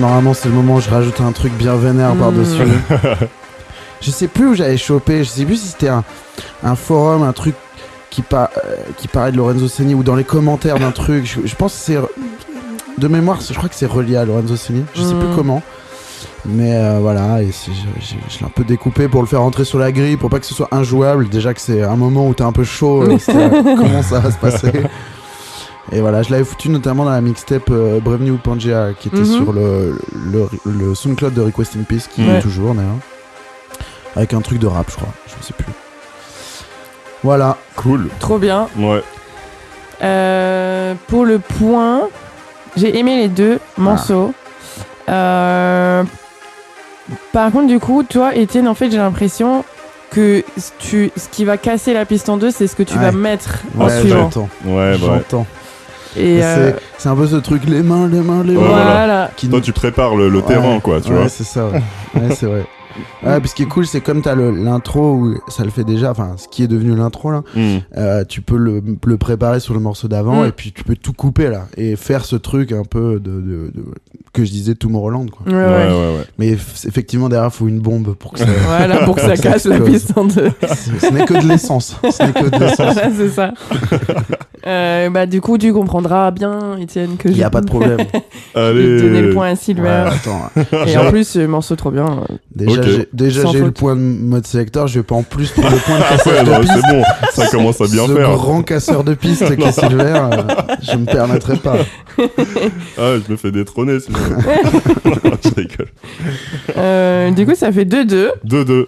Normalement, c'est le moment où je rajoute un truc bien vénère Mm. par-dessus. *laughs* je sais plus où j'avais chopé. Je sais plus si c'était un, un forum, un truc qui, par- euh, qui parlait de Lorenzo Senni ou dans les commentaires d'un truc. Je, je pense que c'est. De mémoire, je crois que c'est relié à Lorenzo Senni. Je sais plus Mm. comment. Mais euh, voilà, et je, je- je l'ai un peu découpé pour le faire rentrer sur la grille, pour pas que ce soit injouable. Déjà que c'est un moment où t'es un peu chaud, euh, *laughs* comment ça va se passer. Et voilà, je l'avais foutu notamment dans la mixtape euh, Brave New Pangea qui était Mhm. sur le, le, le SoundCloud de Request in Peace, qui Ouais. est toujours d'ailleurs. Avec un truc de rap, je crois, je sais plus. Voilà, Cool. Trop bien. Ouais. Euh, pour le point, j'ai aimé les deux morceaux. Euh, par contre, du coup, toi, Étienne, en fait, j'ai l'impression que ce tu, ce qui va casser la piste en deux, c'est ce que tu Ouais. vas mettre en ouais, suivant. j'entends. Ouais, bah ouais. j'entends. Et euh, c'est- C'est un peu ce truc, les mains, les mains, les mains. voilà. Qui Toi, tu prépares le, le Ouais. terrain, quoi, tu ouais, vois. c'est ça. Ouais, Ouais, c'est vrai. *laughs* Ouais, puis ce qui est cool, c'est comme t'as le- l'intro où ça le fait déjà, enfin, ce qui est devenu l'intro là, Hmm. euh, tu peux le, le préparer sur le morceau d'avant Mm. et puis tu peux tout couper là et faire ce truc un peu de, de- de- que je disais Tomorrowland quoi. Ouais, Ouais, ouais. ouais, ouais. Mais f- effectivement derrière faut une bombe pour que ça. *laughs* Voilà, *laughs* pour que ça casse la piste en deux. ce n'est que de l'essence. Ce n'est que de l'essence. C'est ça. Euh, bah, du coup, tu comprendras bien, Étienne, que Il je y a pas de problème. *laughs* je vais Allez. donner le point à Ouais, Silver. attends, Et en plus, ce morceau trop bien. euh, déjà Ok. j'ai déjà Sans j'ai eu le faute. point de mode sélecteur, je vais pas en plus prendre le point de Ah casseur ouais, de piste. c'est bon. Ça commence à bien ce faire. grand casseur de piste qui est Silver, euh, je me permettrai pas. *laughs* Ah, je me fais détrôner, sinon. *laughs* je rigole. euh, du coup, ça fait 2-2. 2-2.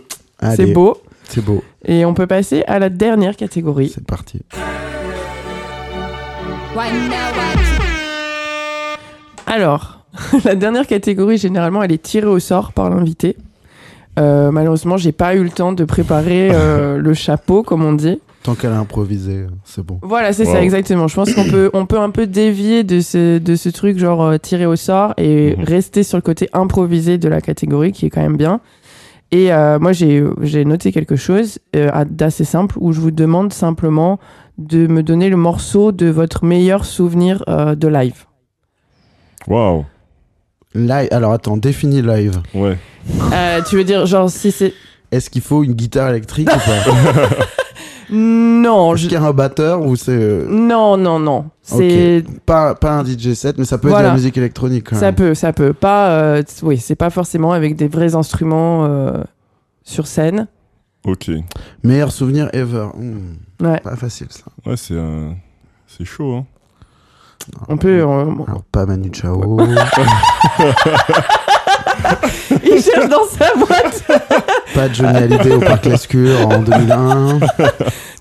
C'est beau. C'est beau. Et on peut passer à la dernière catégorie. C'est parti. Alors, *laughs* la dernière catégorie, généralement, elle est tirée au sort par l'invité. Euh, malheureusement, j'ai pas eu le temps de préparer euh, *laughs* le chapeau, comme on dit. Tant qu'elle a improvisé, c'est bon. Voilà, c'est ça, exactement. Je pense qu'on peut, on peut un peu dévier de ce, de ce truc, genre euh, tirer au sort, et Mhm. rester sur le côté improvisé de la catégorie, qui est quand même bien. Et euh, moi, j'ai j'ai noté quelque chose euh, à- d'assez simple, où je vous demande simplement de me donner le morceau de votre meilleur souvenir euh, de live. Waouh. Live. Alors attends, définis live. Ouais. Euh, tu veux dire, genre, si c'est. Est-ce qu'il faut une guitare électrique ou pas? *laughs* Non, Est-ce je- qu'il y a un batteur ou c'est euh, non, non, non. C'est. pas, pas un DJ set, mais ça peut être de la musique électronique quand Ça même. peut, ça peut. Pas. euh, oui, c'est pas forcément avec des vrais instruments euh, sur scène. Ok. Meilleur souvenir ever. Hmm, Ouais. Pas facile ça. Ouais, c'est euh, c'est chaud, hein. On peut. on- Alors pas Manu Chao. *laughs* Il cherche dans sa boîte *laughs* pas Johnny Hallyday au Parc Lescure en 2001.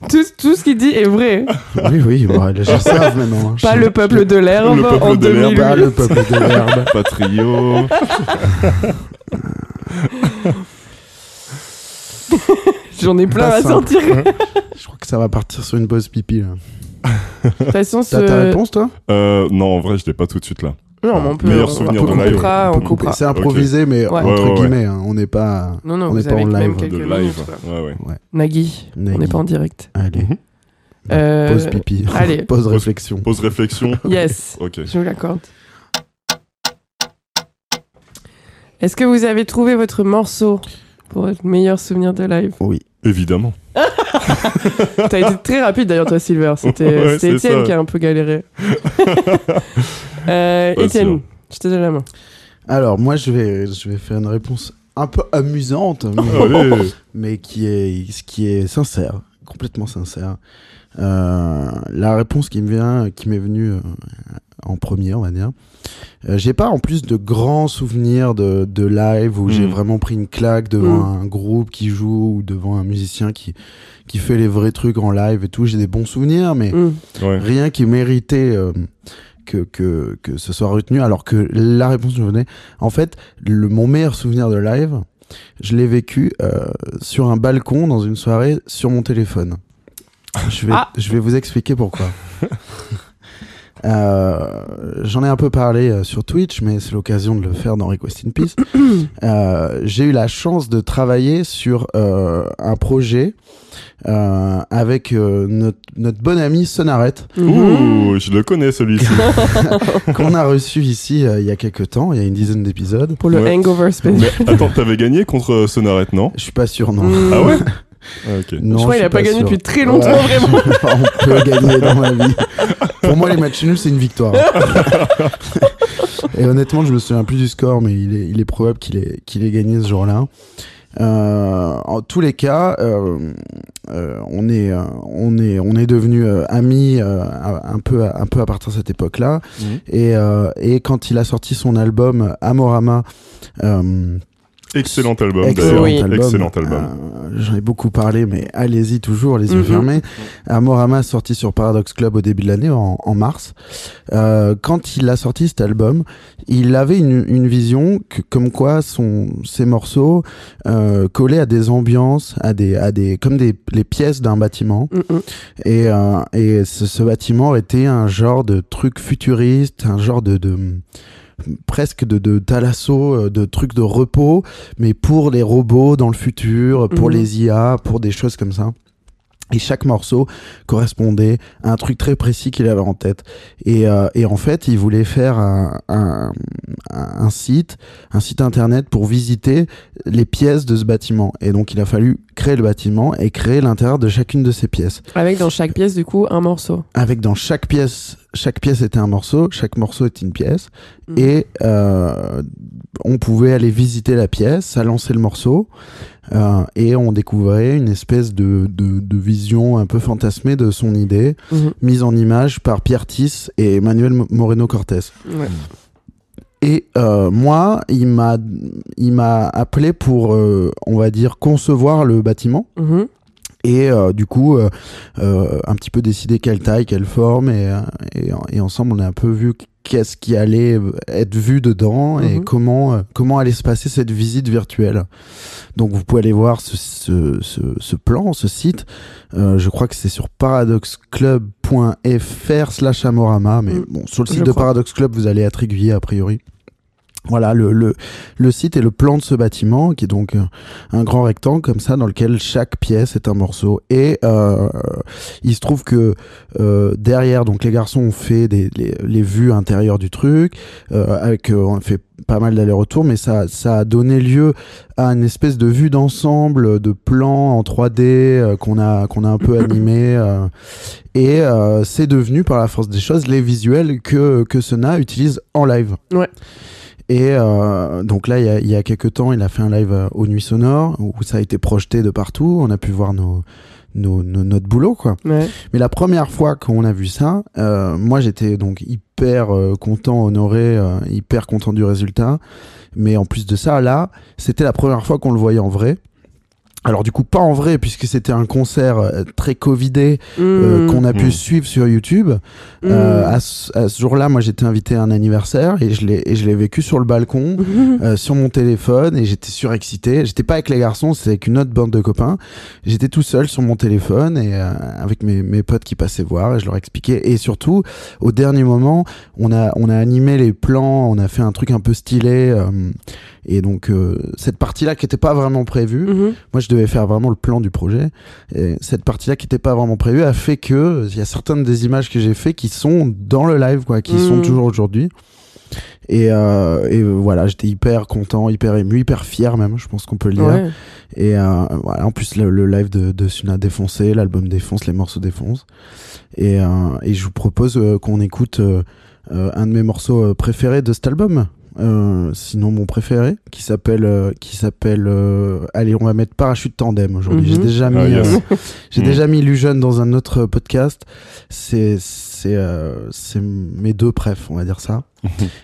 tout, tout ce qu'il dit est vrai. Oui, oui, bon, les gens savent maintenant. hein. Pas Je- le peuple de l'herbe Le peuple en de l'herbe. 2008. Pas le peuple de l'herbe. *laughs* Patrio. J'en ai plein Pas à simple. sortir. De Je crois que ça va partir sur une pause pipi là. toute façon, T'as ta ce- réponse toi? Euh, non, en vrai, je l'ai pas tout de suite là. Non, mais on peut. Meilleur on- souvenir on de live. coupera, On coupera. C'est improvisé, mais Ouais. entre Ouais, ouais, ouais. guillemets, hein, on n'est pas. Non, non, On vous n'est pas avez en même live. quelques De minutes, live. quoi. Ouais, ouais. Nagui, on Nagui. n'est pas en direct. Allez, Mhm. Euh, pause pipi. allez. *laughs* pause réflexion. Pause réflexion. Yes, *laughs* Ok. je vous l'accorde. Est-ce que vous avez trouvé votre morceau? Pour votre meilleur souvenir de live Oui. Évidemment. *laughs* T'as été très rapide d'ailleurs, toi, Silver. C'était Ouais, Étienne ça. qui a un peu galéré. *laughs* euh, Étienne, sûr. je te donne la main. Alors, moi, je vais, je vais faire une réponse un peu amusante, mais, *laughs* mais qui, est, ce qui est sincère, complètement sincère. Euh, la réponse qui me vient, qui m'est venue euh, en premier, on va dire. Euh, j'ai pas en plus de grands souvenirs de, de live où j'ai Mm. vraiment pris une claque devant Mm. un groupe qui joue ou devant un musicien qui, qui fait les vrais trucs en live et tout. J'ai des bons souvenirs, mais Mm. Ouais. rien qui méritait euh, que, que, que ce soit retenu, alors que la réponse que je venais, en fait, le, mon meilleur souvenir de live, je l'ai vécu euh, sur un balcon dans une soirée sur mon téléphone. Je vais, Ah. je vais vous expliquer pourquoi. *laughs* Euh, J'en ai un peu parlé euh, sur Twitch, mais c'est l'occasion de le faire dans Request in Peace. *coughs* Euh, J'ai eu la chance de travailler sur euh, un projet euh, avec euh, notre, notre bon ami Sonaret. Ouh, je le connais celui-ci. *laughs* qu'on a reçu ici euh, il y a quelques temps, il y a une dizaine d'épisodes. Pour le Ouais. hangover spécial. Mais attends, t'avais gagné contre Sonaret, non? Je suis pas sûr, non. Mhm. Ah ouais? *laughs* Ah, Ok. Non, je crois suis qu'il a pas, gagné sûr. depuis très longtemps, Ouais. vraiment. *laughs* On peut gagner dans ma vie. Pour moi, les matchs nuls, c'est une victoire. *laughs* Et honnêtement, je me souviens plus du score, mais il est, il est probable qu'il ait, qu'il ait gagné ce jour-là. Euh, en tous les cas, euh, euh, on est, euh, on est, on est devenus euh, amis euh, un peu, un peu à partir de cette époque-là. Mhm. Et, euh, et quand il a sorti son album Amorama, euh, Excellent album excellent. Oui. album, Excellent album. euh, J'en ai beaucoup parlé, mais allez-y toujours, les yeux Mhm. fermés. Amorama sorti sur Paradox Club au début de l'année, en, en mars. Euh, quand il a sorti cet album, il avait une, une vision que, comme quoi son, ses morceaux euh, collaient à des ambiances, à des, à des, comme des les pièces d'un bâtiment. Mhm. Et, euh, et ce, ce bâtiment était un genre de truc futuriste, un genre de, de presque de, de thalasso, euh, de trucs de repos, mais pour les robots dans le futur, pour Mhm. les IA, pour des choses comme ça. Et chaque morceau correspondait à un truc très précis qu'il avait en tête. Et, euh, et en fait, il voulait faire un, un, un site, un site internet pour visiter les pièces de ce bâtiment. Et donc, il a fallu créer le bâtiment et créer l'intérieur de chacune de ces pièces. Avec dans chaque pièce, du coup, un morceau. Avec dans chaque pièce, chaque pièce était un morceau, chaque morceau était une pièce. Mhm. Et euh, on pouvait aller visiter la pièce, ça lançait le morceau. euh, et on découvrait une espèce de, de, de vision un peu fantasmée de son idée, Mhm. mise en image par Pierre Tiss et Manuel Mo- Moreno Cortés. Ouais. Et euh, moi, il m'a, il m'a appelé pour, on va dire, concevoir le bâtiment. Mhm. Et euh, du coup, euh, euh, un petit peu décider quelle taille, quelle forme. Et, euh, et, et ensemble, on a un peu vu qu'est-ce qui allait être vu dedans et Mhm. comment, euh, comment allait se passer cette visite virtuelle. Donc vous pouvez aller voir ce, ce, ce, ce plan, ce site. Euh, je crois que c'est sur paradoxclub.fr slash amorama. Mais Mm. bon, sur le site Je de crois. Paradox Club, vous allez être aiguillé a priori. Voilà, le, le, le site et le plan de ce bâtiment, qui est donc euh, un grand rectangle comme ça, dans lequel chaque pièce est un morceau. Et euh, il se trouve que euh, derrière, donc les garçons ont fait des, les, les vues intérieures du truc, euh, avec, euh, on fait pas mal d'allers-retours, mais ça, ça a donné lieu à une espèce de vue d'ensemble, de plan en 3D euh, qu'on a, qu'on a un peu *coughs* animé. euh, et euh, c'est devenu, par la force des choses, les visuels que, que Sona utilise en live. Ouais. Et euh, donc là, il y, a, il y a quelques temps, il a fait un live euh, aux Nuits Sonores où ça a été projeté de partout. On a pu voir nos, nos, nos- notre boulot, quoi. Ouais. Mais la première fois qu'on a vu ça, euh, moi j'étais donc hyper content, honoré, euh, hyper content du résultat. Mais en plus de ça, là, c'était la première fois qu'on le voyait en vrai. Alors du coup, pas en vrai, puisque c'était un concert euh, très covidé euh, Mhm. qu'on a pu Mm. suivre sur YouTube. Mhm. Euh, à ce, à ce jour-là, moi j'étais invité à un anniversaire et je l'ai et je l'ai vécu sur le balcon. Euh, sur mon téléphone et j'étais surexcité. J'étais pas avec les garçons, c'était avec une autre bande de copains. J'étais tout seul sur mon téléphone et euh, avec mes, mes potes qui passaient voir et je leur expliquais. Et surtout, au dernier moment, on a, on a animé les plans, on a fait un truc un peu stylé. euh, et donc, euh, cette partie-là qui était pas vraiment prévue, moi je devais faire vraiment le plan du projet. Et cette partie-là qui était pas vraiment prévue a fait que il y a certaines des images que j'ai fait qui sont dans le live, quoi, qui sont toujours aujourd'hui. Et, euh, et voilà, j'étais hyper content, hyper ému, hyper fier même, je pense qu'on peut le dire. Ouais. Et euh, voilà, en plus le, le live de, de Suna défoncé, l'album défonce, les morceaux défoncent. Et, euh, et je vous propose qu'on écoute un de mes morceaux préférés de cet album. Euh, sinon mon préféré qui s'appelle euh, qui s'appelle euh, allez on va mettre parachute tandem aujourd'hui Mhm. j'ai déjà mis Ah, yes. euh, j'ai Mhm. déjà mis *laughs* Lujeune dans un autre podcast c'est c'est euh, c'est mes deux préf on va dire ça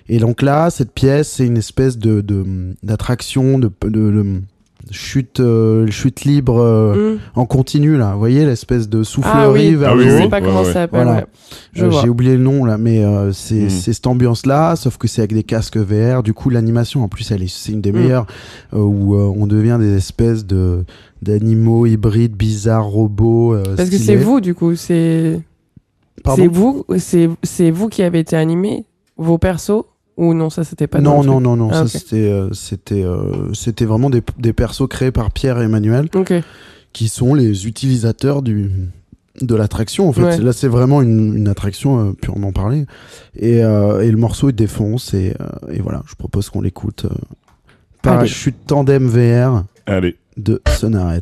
et donc là, cette pièce, c'est une espèce de de- d'attraction, de, de, de chute, euh, chute libre euh, Mhm. en continu là. Vous voyez l'espèce de soufflerie Ah oui, vers Ah le oui, je haut. sais oui. pas Ouais, comment ouais. ça s'appelle. Voilà. ouais. Je Euh. J'ai oublié le nom là, mais euh, c'est cette ambiance-là, sauf que c'est avec des casques VR. Du coup, l'animation, en plus, elle est c'est une des Mhm. meilleures euh, où euh, on devient des espèces de d'animaux hybrides, bizarres, robots. euh, Parce que c'est vous, du coup. C'est. Pardon? C'est vous, c'est c'est vous qui avez été animé, vos persos ou non ça c'était pas Non, non, non, non, Ah, ça ok. c'était, euh, c'était, euh, c'était vraiment des, des persos créés par Pierre et Emmanuel, qui sont les utilisateurs du, de l'attraction. En fait, Ouais. là, c'est vraiment une, une attraction euh, purement parlée. Et, euh, et le morceau, il défonce. Et, euh, et voilà, je propose qu'on l'écoute. euh, Parachute Tandem VR Allez. de Sonaret.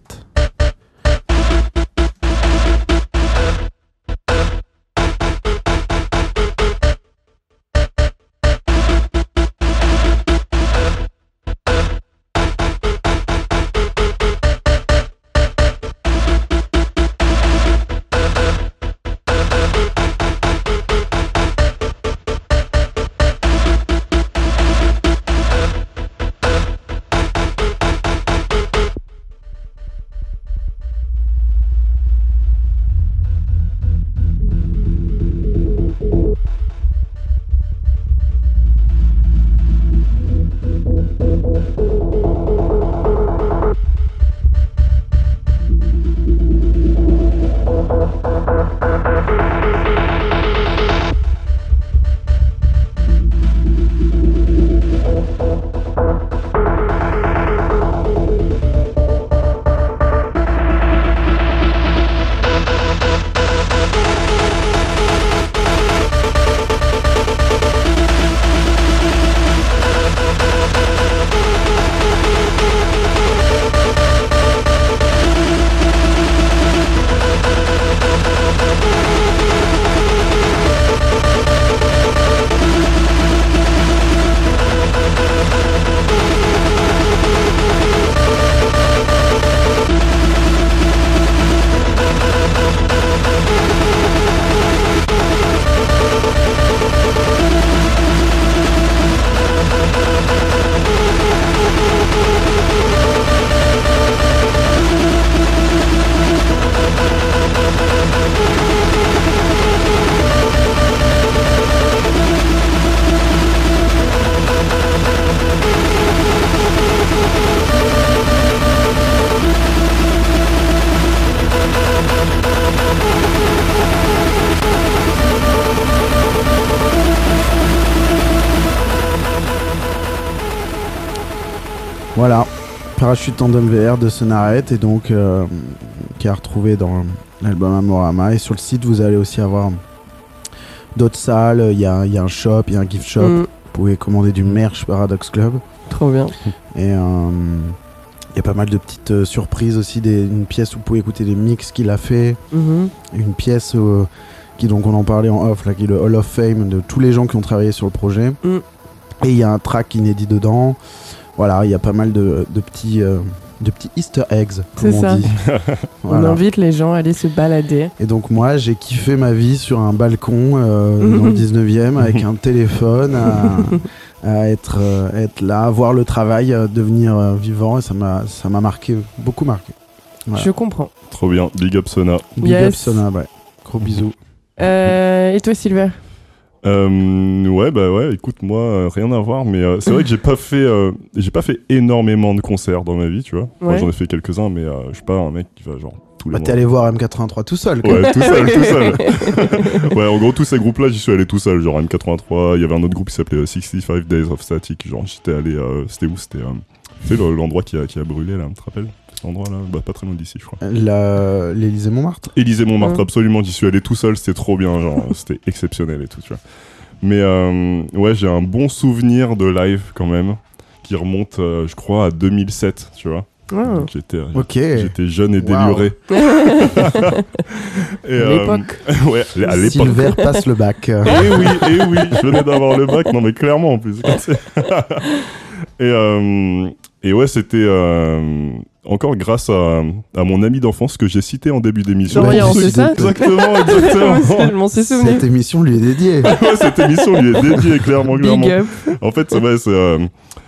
Voilà, Parachute Tandem VR de Sonaret et donc euh, qui est retrouvé dans l'album Amorama. Et sur le site, vous allez aussi avoir d'autres salles. Il y a, y a un shop, il y a un gift shop. Mm, Vous pouvez commander du merch Paradox Club. trop bien. Et euh, il y a pas mal de petites euh, surprises aussi. Des, une pièce où vous pouvez écouter des mix qu'il a fait. Mhm. Une pièce euh, qui, donc, on en parlait en off, là, qui est le Hall of Fame de tous les gens qui ont travaillé sur le projet. Mm. Et il y a un track inédit dedans. Voilà, il y a pas mal de, de petits. euh, de petits easter eggs, comme C'est on ça. dit. *laughs* On invite les gens à aller se balader. Et donc moi, j'ai kiffé ma vie sur un balcon euh, *laughs* dans le 19e avec un téléphone à, à être, euh, être là, voir le travail euh, devenir euh, vivant et ça m'a ça m'a marqué, beaucoup marqué. Voilà. Je comprends. Trop bien. Big up Sona. Big Yes. up Sona, ouais. Gros bisous. Euh, et toi, Sylvain Euh, ouais, bah ouais, écoute, moi, euh, rien à voir, mais euh, c'est vrai que j'ai pas fait, euh, j'ai pas fait énormément de concerts dans ma vie, tu vois. Enfin, Ouais. J'en ai fait quelques-uns, mais euh, je suis pas un mec qui va genre tous les Bah, mois. t'es allé voir M83 tout seul. quoi. Ouais, tout seul, tout seul. *laughs* *laughs* ouais, en gros, tous ces groupes-là, j'y suis allé tout seul. Genre M83, il y avait un autre groupe qui s'appelait euh, 65 Days of Static. Genre, j'étais allé. euh, C'était où? C'était. euh, tu sais, le- l'endroit qui a, qui a brûlé, là, tu te rappelles? Cet endroit-là Bah, pas très loin d'ici, je crois. La- L'Élysée Montmartre? Élysée Montmartre, Ouais. absolument. J'y suis allé tout seul, c'était trop bien. Genre, *laughs* c'était exceptionnel et tout, tu vois. Mais euh, ouais, j'ai un bon souvenir de live quand même, qui remonte, euh, je crois, à 2007, tu vois. Ah. Donc, J'étais. Ok. J'étais jeune et Wow. déluré. *laughs* Et, euh, L'époque. *laughs* ouais, à l'époque. Silver passe le bac. Euh, Eh oui, eh oui, je venais d'avoir le bac, non mais clairement en plus. et, euh, et ouais, c'était euh, encore grâce à, à mon ami d'enfance que j'ai cité en début d'émission. Jean-Yann, Ouais, c'est ça Exactement, exactement. *laughs* Cette émission lui est dédiée. *laughs* Ouais, cette émission lui est dédiée, clairement, clairement. Big up. En fait, ouais, c'est, euh,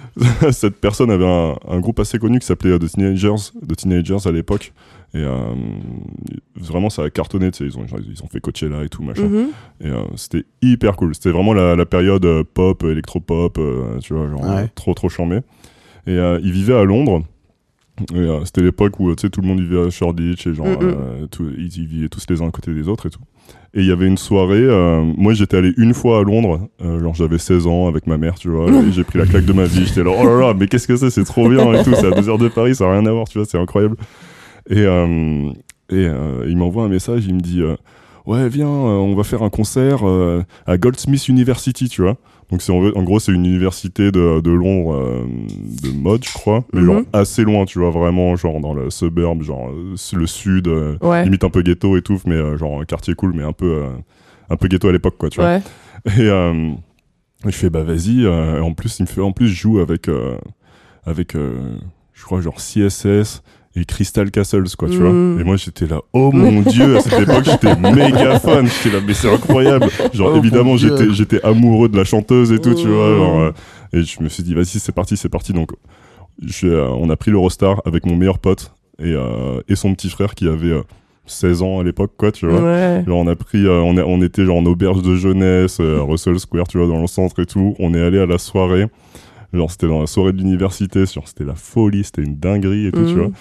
*laughs* cette personne avait un, un groupe assez connu qui s'appelait euh, The Teenagers, The Teenagers à l'époque. Et euh, vraiment, ça a cartonné. tu sais, Ils ont, ils ont fait Coachella et tout, machin. Mhm. Et euh, c'était hyper cool. C'était vraiment la, la période euh, pop, électropop, euh, tu vois, genre Ouais. trop trop charmé. Et euh, il vivait à Londres. Euh, c'était l'époque où euh, tout le monde vivait à Shoreditch et genre euh, tout- ils, vivaient tous les uns à côté des autres et tout. et il y avait une soirée. euh, moi, j'étais allé une fois à Londres. genre, j'avais 16 ans avec ma mère, tu vois. et j'ai pris la claque de ma vie. J'étais là, oh là là, mais qu'est-ce que c'est? C'est trop bien et tout. C'est à deux heures de Paris, ça n'a rien à voir, tu vois. C'est incroyable. Et, et il m'envoie un message. Il me dit, ouais, viens, on va faire un concert à Goldsmith University, tu vois. Donc, c'est, en, gros, c'est une université de, de Londres euh, de mode, je crois. Mais genre Mhm. assez loin, tu vois. Vraiment, genre dans le suburb, genre euh, le sud. euh, Ouais. limite un peu ghetto et tout, mais euh, genre un quartier cool, mais un peu, un peu ghetto à l'époque, quoi, tu vois. Et je fais, bah vas-y, en plus, il me fait, en plus, je joue avec, avec je crois, genre CSS et Crystal Castles, quoi, tu Mm. vois. Et moi, j'étais là, oh mon *laughs* dieu, à cette époque, j'étais méga fan, j'étais là, mais c'est incroyable. Genre, Oh évidemment, j'étais, j'étais amoureux de la chanteuse et tout, tu vois. Mm. genre, euh, et je me suis dit, vas-y, c'est parti, c'est parti. Donc, je- euh, on a pris l'Eurostar avec mon meilleur pote et, euh, et son petit frère qui avait euh, 16 ans à l'époque, quoi, tu vois. Ouais. Genre on a pris, on, est- on était genre en auberge de jeunesse, à Russell Square, tu vois, dans le centre et tout. On est allé à la soirée. Genre c'était dans la soirée de l'université, genre c'était la folie, c'était une dinguerie et tout, tu Mhm. vois.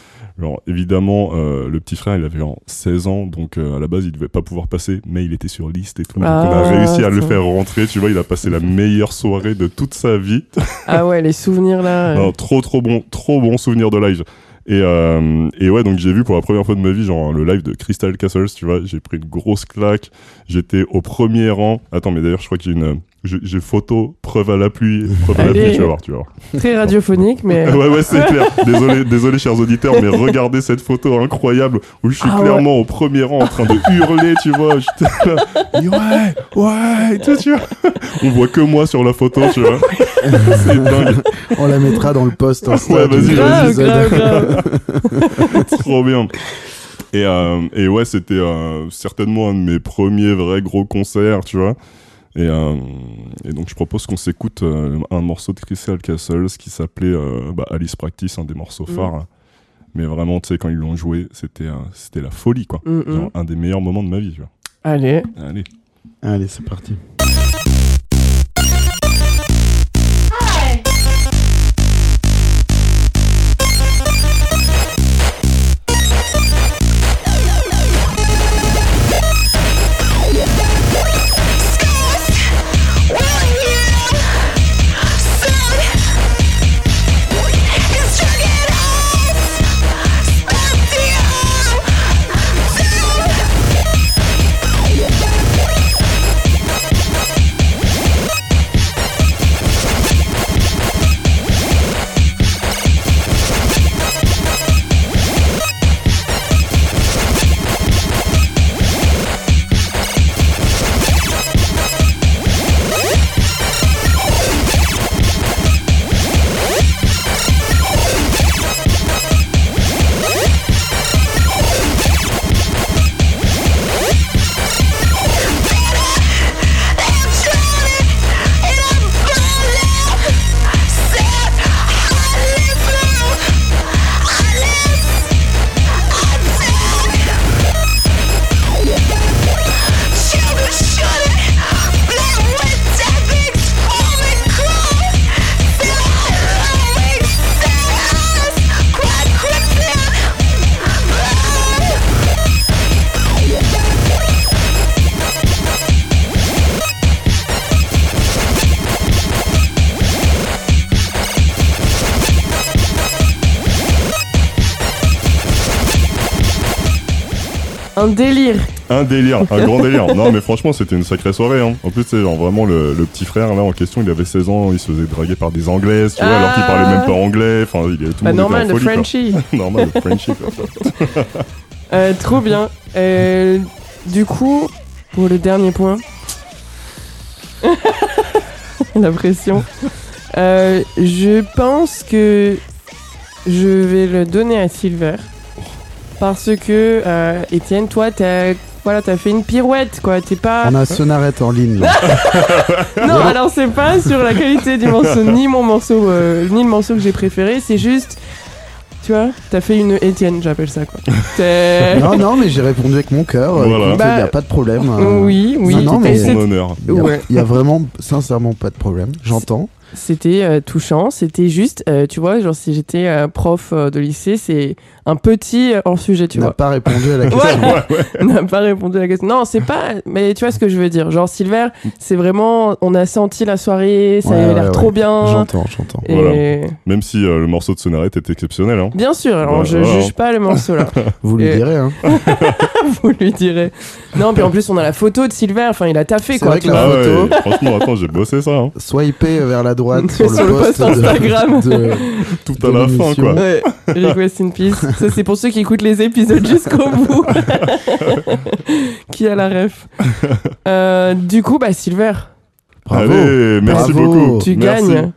Genre évidemment, euh, le petit frère, il avait genre 16 ans, donc euh, à la base, il devait pas pouvoir passer, mais il était sur liste et tout. Donc on a Ah, réussi à le faire rentrer, tu vois, il a passé la meilleure soirée de toute sa vie. *laughs* Ah ouais, les souvenirs là. Non, trop trop bon, trop bon souvenir de live. Et, euh, et ouais, donc j'ai vu pour la première fois de ma vie, genre le live de Crystal Castles, tu vois, j'ai pris une grosse claque, j'étais au premier rang. Attends, mais d'ailleurs, je crois que j'ai une, j'ai photo, preuve à l'appui, preuve à l'appui, tu vas voir, tu vas voir. Très radiophonique, mais. *laughs* ouais, ouais, c'est clair. Désolé, désolé, chers auditeurs, mais regardez cette photo incroyable où je suis Ah ouais. clairement au premier rang en train de hurler, tu vois. J'étais là, ouais, ouais, et tout, tu vois. On voit que moi sur la photo, tu vois. *laughs* c'est dingue. On la mettra dans le post Insta Ouais, vas-y, grave. *laughs* Trop bien. Et, euh, et ouais, c'était euh, certainement un de mes premiers vrais gros concerts, tu vois. Et, euh, et donc, je propose qu'on s'écoute euh, un morceau de Crystal Castles qui s'appelait euh, bah, Alice Practice, un des morceaux Mm. phares. Mais vraiment, tu sais, quand ils l'ont joué, c'était euh, c'était la folie, quoi. Mm, mm. Genre, un des meilleurs moments de ma vie, tu vois. Allez. Allez. Allez, c'est parti. Un délire. Un délire, un grand délire. Non, mais franchement, c'était une sacrée soirée. Hein. En plus, c'est genre vraiment le, le petit frère là en question, il avait 16 ans, il se faisait draguer par des Anglaises, tu vois, alors qu'il parlait même pas anglais. Enfin, il est tout Bah, le monde normal, était le en folie, quoi. Frenchie. *laughs* normal, le Frenchie. quoi. *laughs* Euh, trop bien. Euh, du coup, pour le dernier point. *laughs* La pression. Euh, je pense que je vais le donner à Silver. Parce que, euh, Étienne, toi, t'as voilà, t'as fait une pirouette, quoi. T'es pas. On a Sonarette en ligne. là. *laughs* Non, alors c'est pas sur la qualité du morceau, ni mon morceau, euh, ni le morceau que j'ai préféré, c'est juste. Tu vois, t'as fait une Étienne, j'appelle ça, quoi. T'es- non, non, mais j'ai répondu avec mon cœur. Voilà. Il n'y Bah, a pas de problème. euh, Oui, oui. Non, mais- c'est- Son honneur. Ouais. il y, a vraiment, sincèrement, pas de problème. J'entends. C'était euh, touchant. C'était juste, euh, tu vois, genre si j'étais euh, prof euh, de lycée, c'est un petit hors sujet, tu n'a vois. pas répondu à la *laughs* question. Ouais. *laughs* n'a pas répondu à la question. Non, c'est pas. Mais tu vois ce que je veux dire. Genre Silver, c'est vraiment. On a senti la soirée, ça Ouais, avait l'air ouais, trop ouais. bien. J'entends, j'entends. Et Voilà. Même si euh, le morceau de Sonorette est exceptionnel. Hein. bien sûr, alors Ouais, je voilà. juge pas le morceau là. *laughs* Vous lui Et- direz, hein. Vous lui direz. Non, puis en plus on a la photo de Silver. Enfin, il a taffé quoi. vrai tu que vois. la Ah photo. ouais, franchement, attends, j'ai bossé ça. hein. Swipez vers la droite Sur *laughs* sur, le post Instagram. de- *laughs* Tout De à la fin, quoi. Ouais, request in peace. Ça, c'est pour ceux qui écoutent les épisodes jusqu'au bout. *laughs* qui a la ref. Euh, du coup, bah, Silver, Bravo. Allez, merci Bravo. beaucoup. tu Merci. gagnes.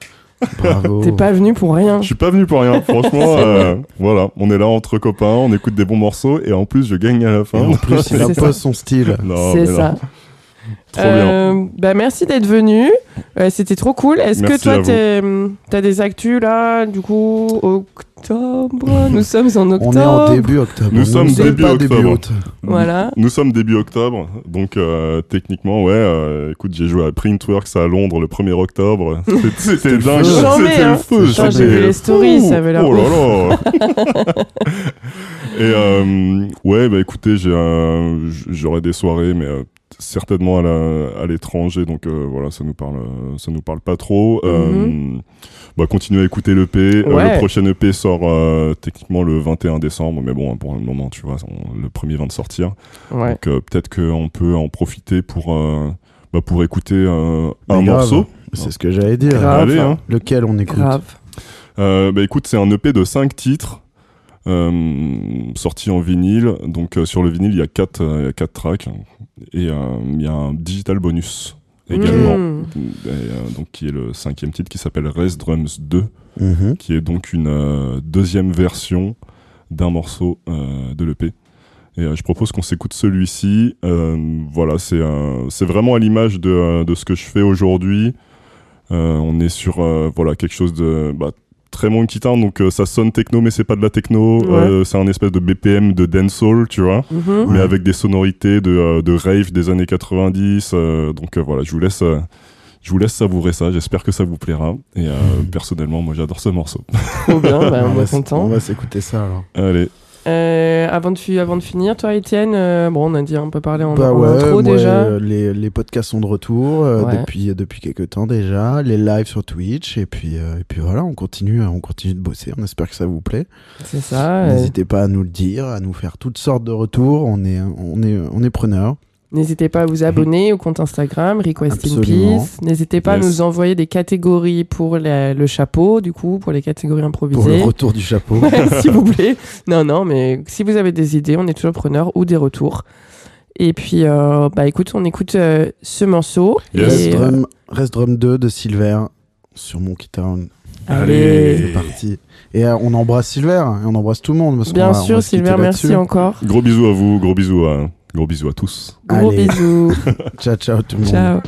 Bravo. T'es pas venu pour rien. Je suis pas venu pour rien, franchement. euh, voilà, on est là entre copains, on écoute des bons morceaux et en plus je gagne à la Et fin. en plus, il impose son style. Non, c'est ça. Trop bien. Euh, bah, merci d'être venu. Euh, C'était trop cool. Est-ce que toi, vous. t'es- t'as des actus là Du coup, octobre? Nous sommes en octobre. On est en début octobre. Nous sommes début octobre. août. Voilà. Nous sommes début octobre, donc euh, techniquement, ouais, euh, écoute, j'ai joué à Printworks à Londres le 1er octobre. *laughs* C'était- dingue, c'était hein. le feu. J'ai vu les fou. stories, ça avait l'air Oh là là *laughs* Et euh, ouais, bah écoutez, j'aurai des soirées, mais euh, certainement à l'étranger, donc euh, voilà, ça nous parle, euh, ça nous parle pas trop. Euh, bah, continuez à écouter l'EP. Euh, Ouais. le prochain EP sort euh, techniquement le 21 décembre, mais bon, pour le moment, tu vois, on- le premier vient de sortir. Ouais. Donc euh, peut-être qu'on peut en profiter pour, euh, bah, pour écouter euh, un grave. morceau. C'est ce que j'allais dire. Grave. Allez, hein. Lequel on écoute? Grave. Euh, bah écoute, c'est un EP de 5 titres. Euh, sorti en vinyle, donc euh, sur le vinyle il y a 4 il y a quatre tracks et euh, il y a un digital bonus également, Mmh. Et, euh, donc qui est le cinquième titre qui s'appelle Rest Drums 2, Mhm. qui est donc une euh, deuxième version d'un morceau euh, de l'EP. Et euh, je propose qu'on s'écoute celui-ci. Euh, voilà, c'est c'est vraiment à l'image de, euh, de ce que je fais aujourd'hui. Euh, on est sur euh, voilà quelque chose de bah, très monkey town, donc euh, ça sonne techno, mais c'est pas de la techno. Ouais. Euh, c'est un espèce de BPM de dancehall, tu vois, Mhm. mais Ouais. avec des sonorités de, euh, de rave des années 90. euh, donc euh, voilà, je vous laisse. euh, je vous laisse savourer ça, j'espère que ça vous plaira. Et euh, personnellement, moi j'adore ce morceau. Trop bien, bah, on va on va s'écouter ça alors. Allez, Euh, avant, de avant de finir, toi, Étienne, euh, bon, on a dit un peu parlé en, Bah en ouais, intro moi, déjà. euh, les, les podcasts sont de retour euh, Ouais. depuis, depuis quelques temps déjà, les lives sur Twitch, et puis, euh, et puis voilà, on continue, on continue de bosser, on espère que ça vous plaît. C'est ça. N'hésitez pas à nous le dire, à nous faire toutes sortes de retours, on est, on est, on est preneurs. N'hésitez pas à vous abonner au compte Instagram, Request in. Peace. N'hésitez pas Yes. à nous envoyer des catégories pour la- le chapeau, du coup, pour les catégories Pour improvisées. le retour du chapeau. Ouais, *laughs* S'il vous plaît. Non, non, mais si vous avez des idées, on est toujours preneurs ou des retours. Et puis, euh, bah écoute, on écoute euh, ce morceau. Yes. Et, Rest, euh, Drum, Rest Drum 2 de Silver sur Monkey Town. allez. C'est parti. Et euh, on embrasse Silver, et on embrasse tout le monde. Bien va- on sûr, va se quitter Silver, merci encore. gros bisous à vous, gros bisous à, Gros bisous à tous. Gros bisous. *laughs* ciao, ciao tout le monde. Ciao.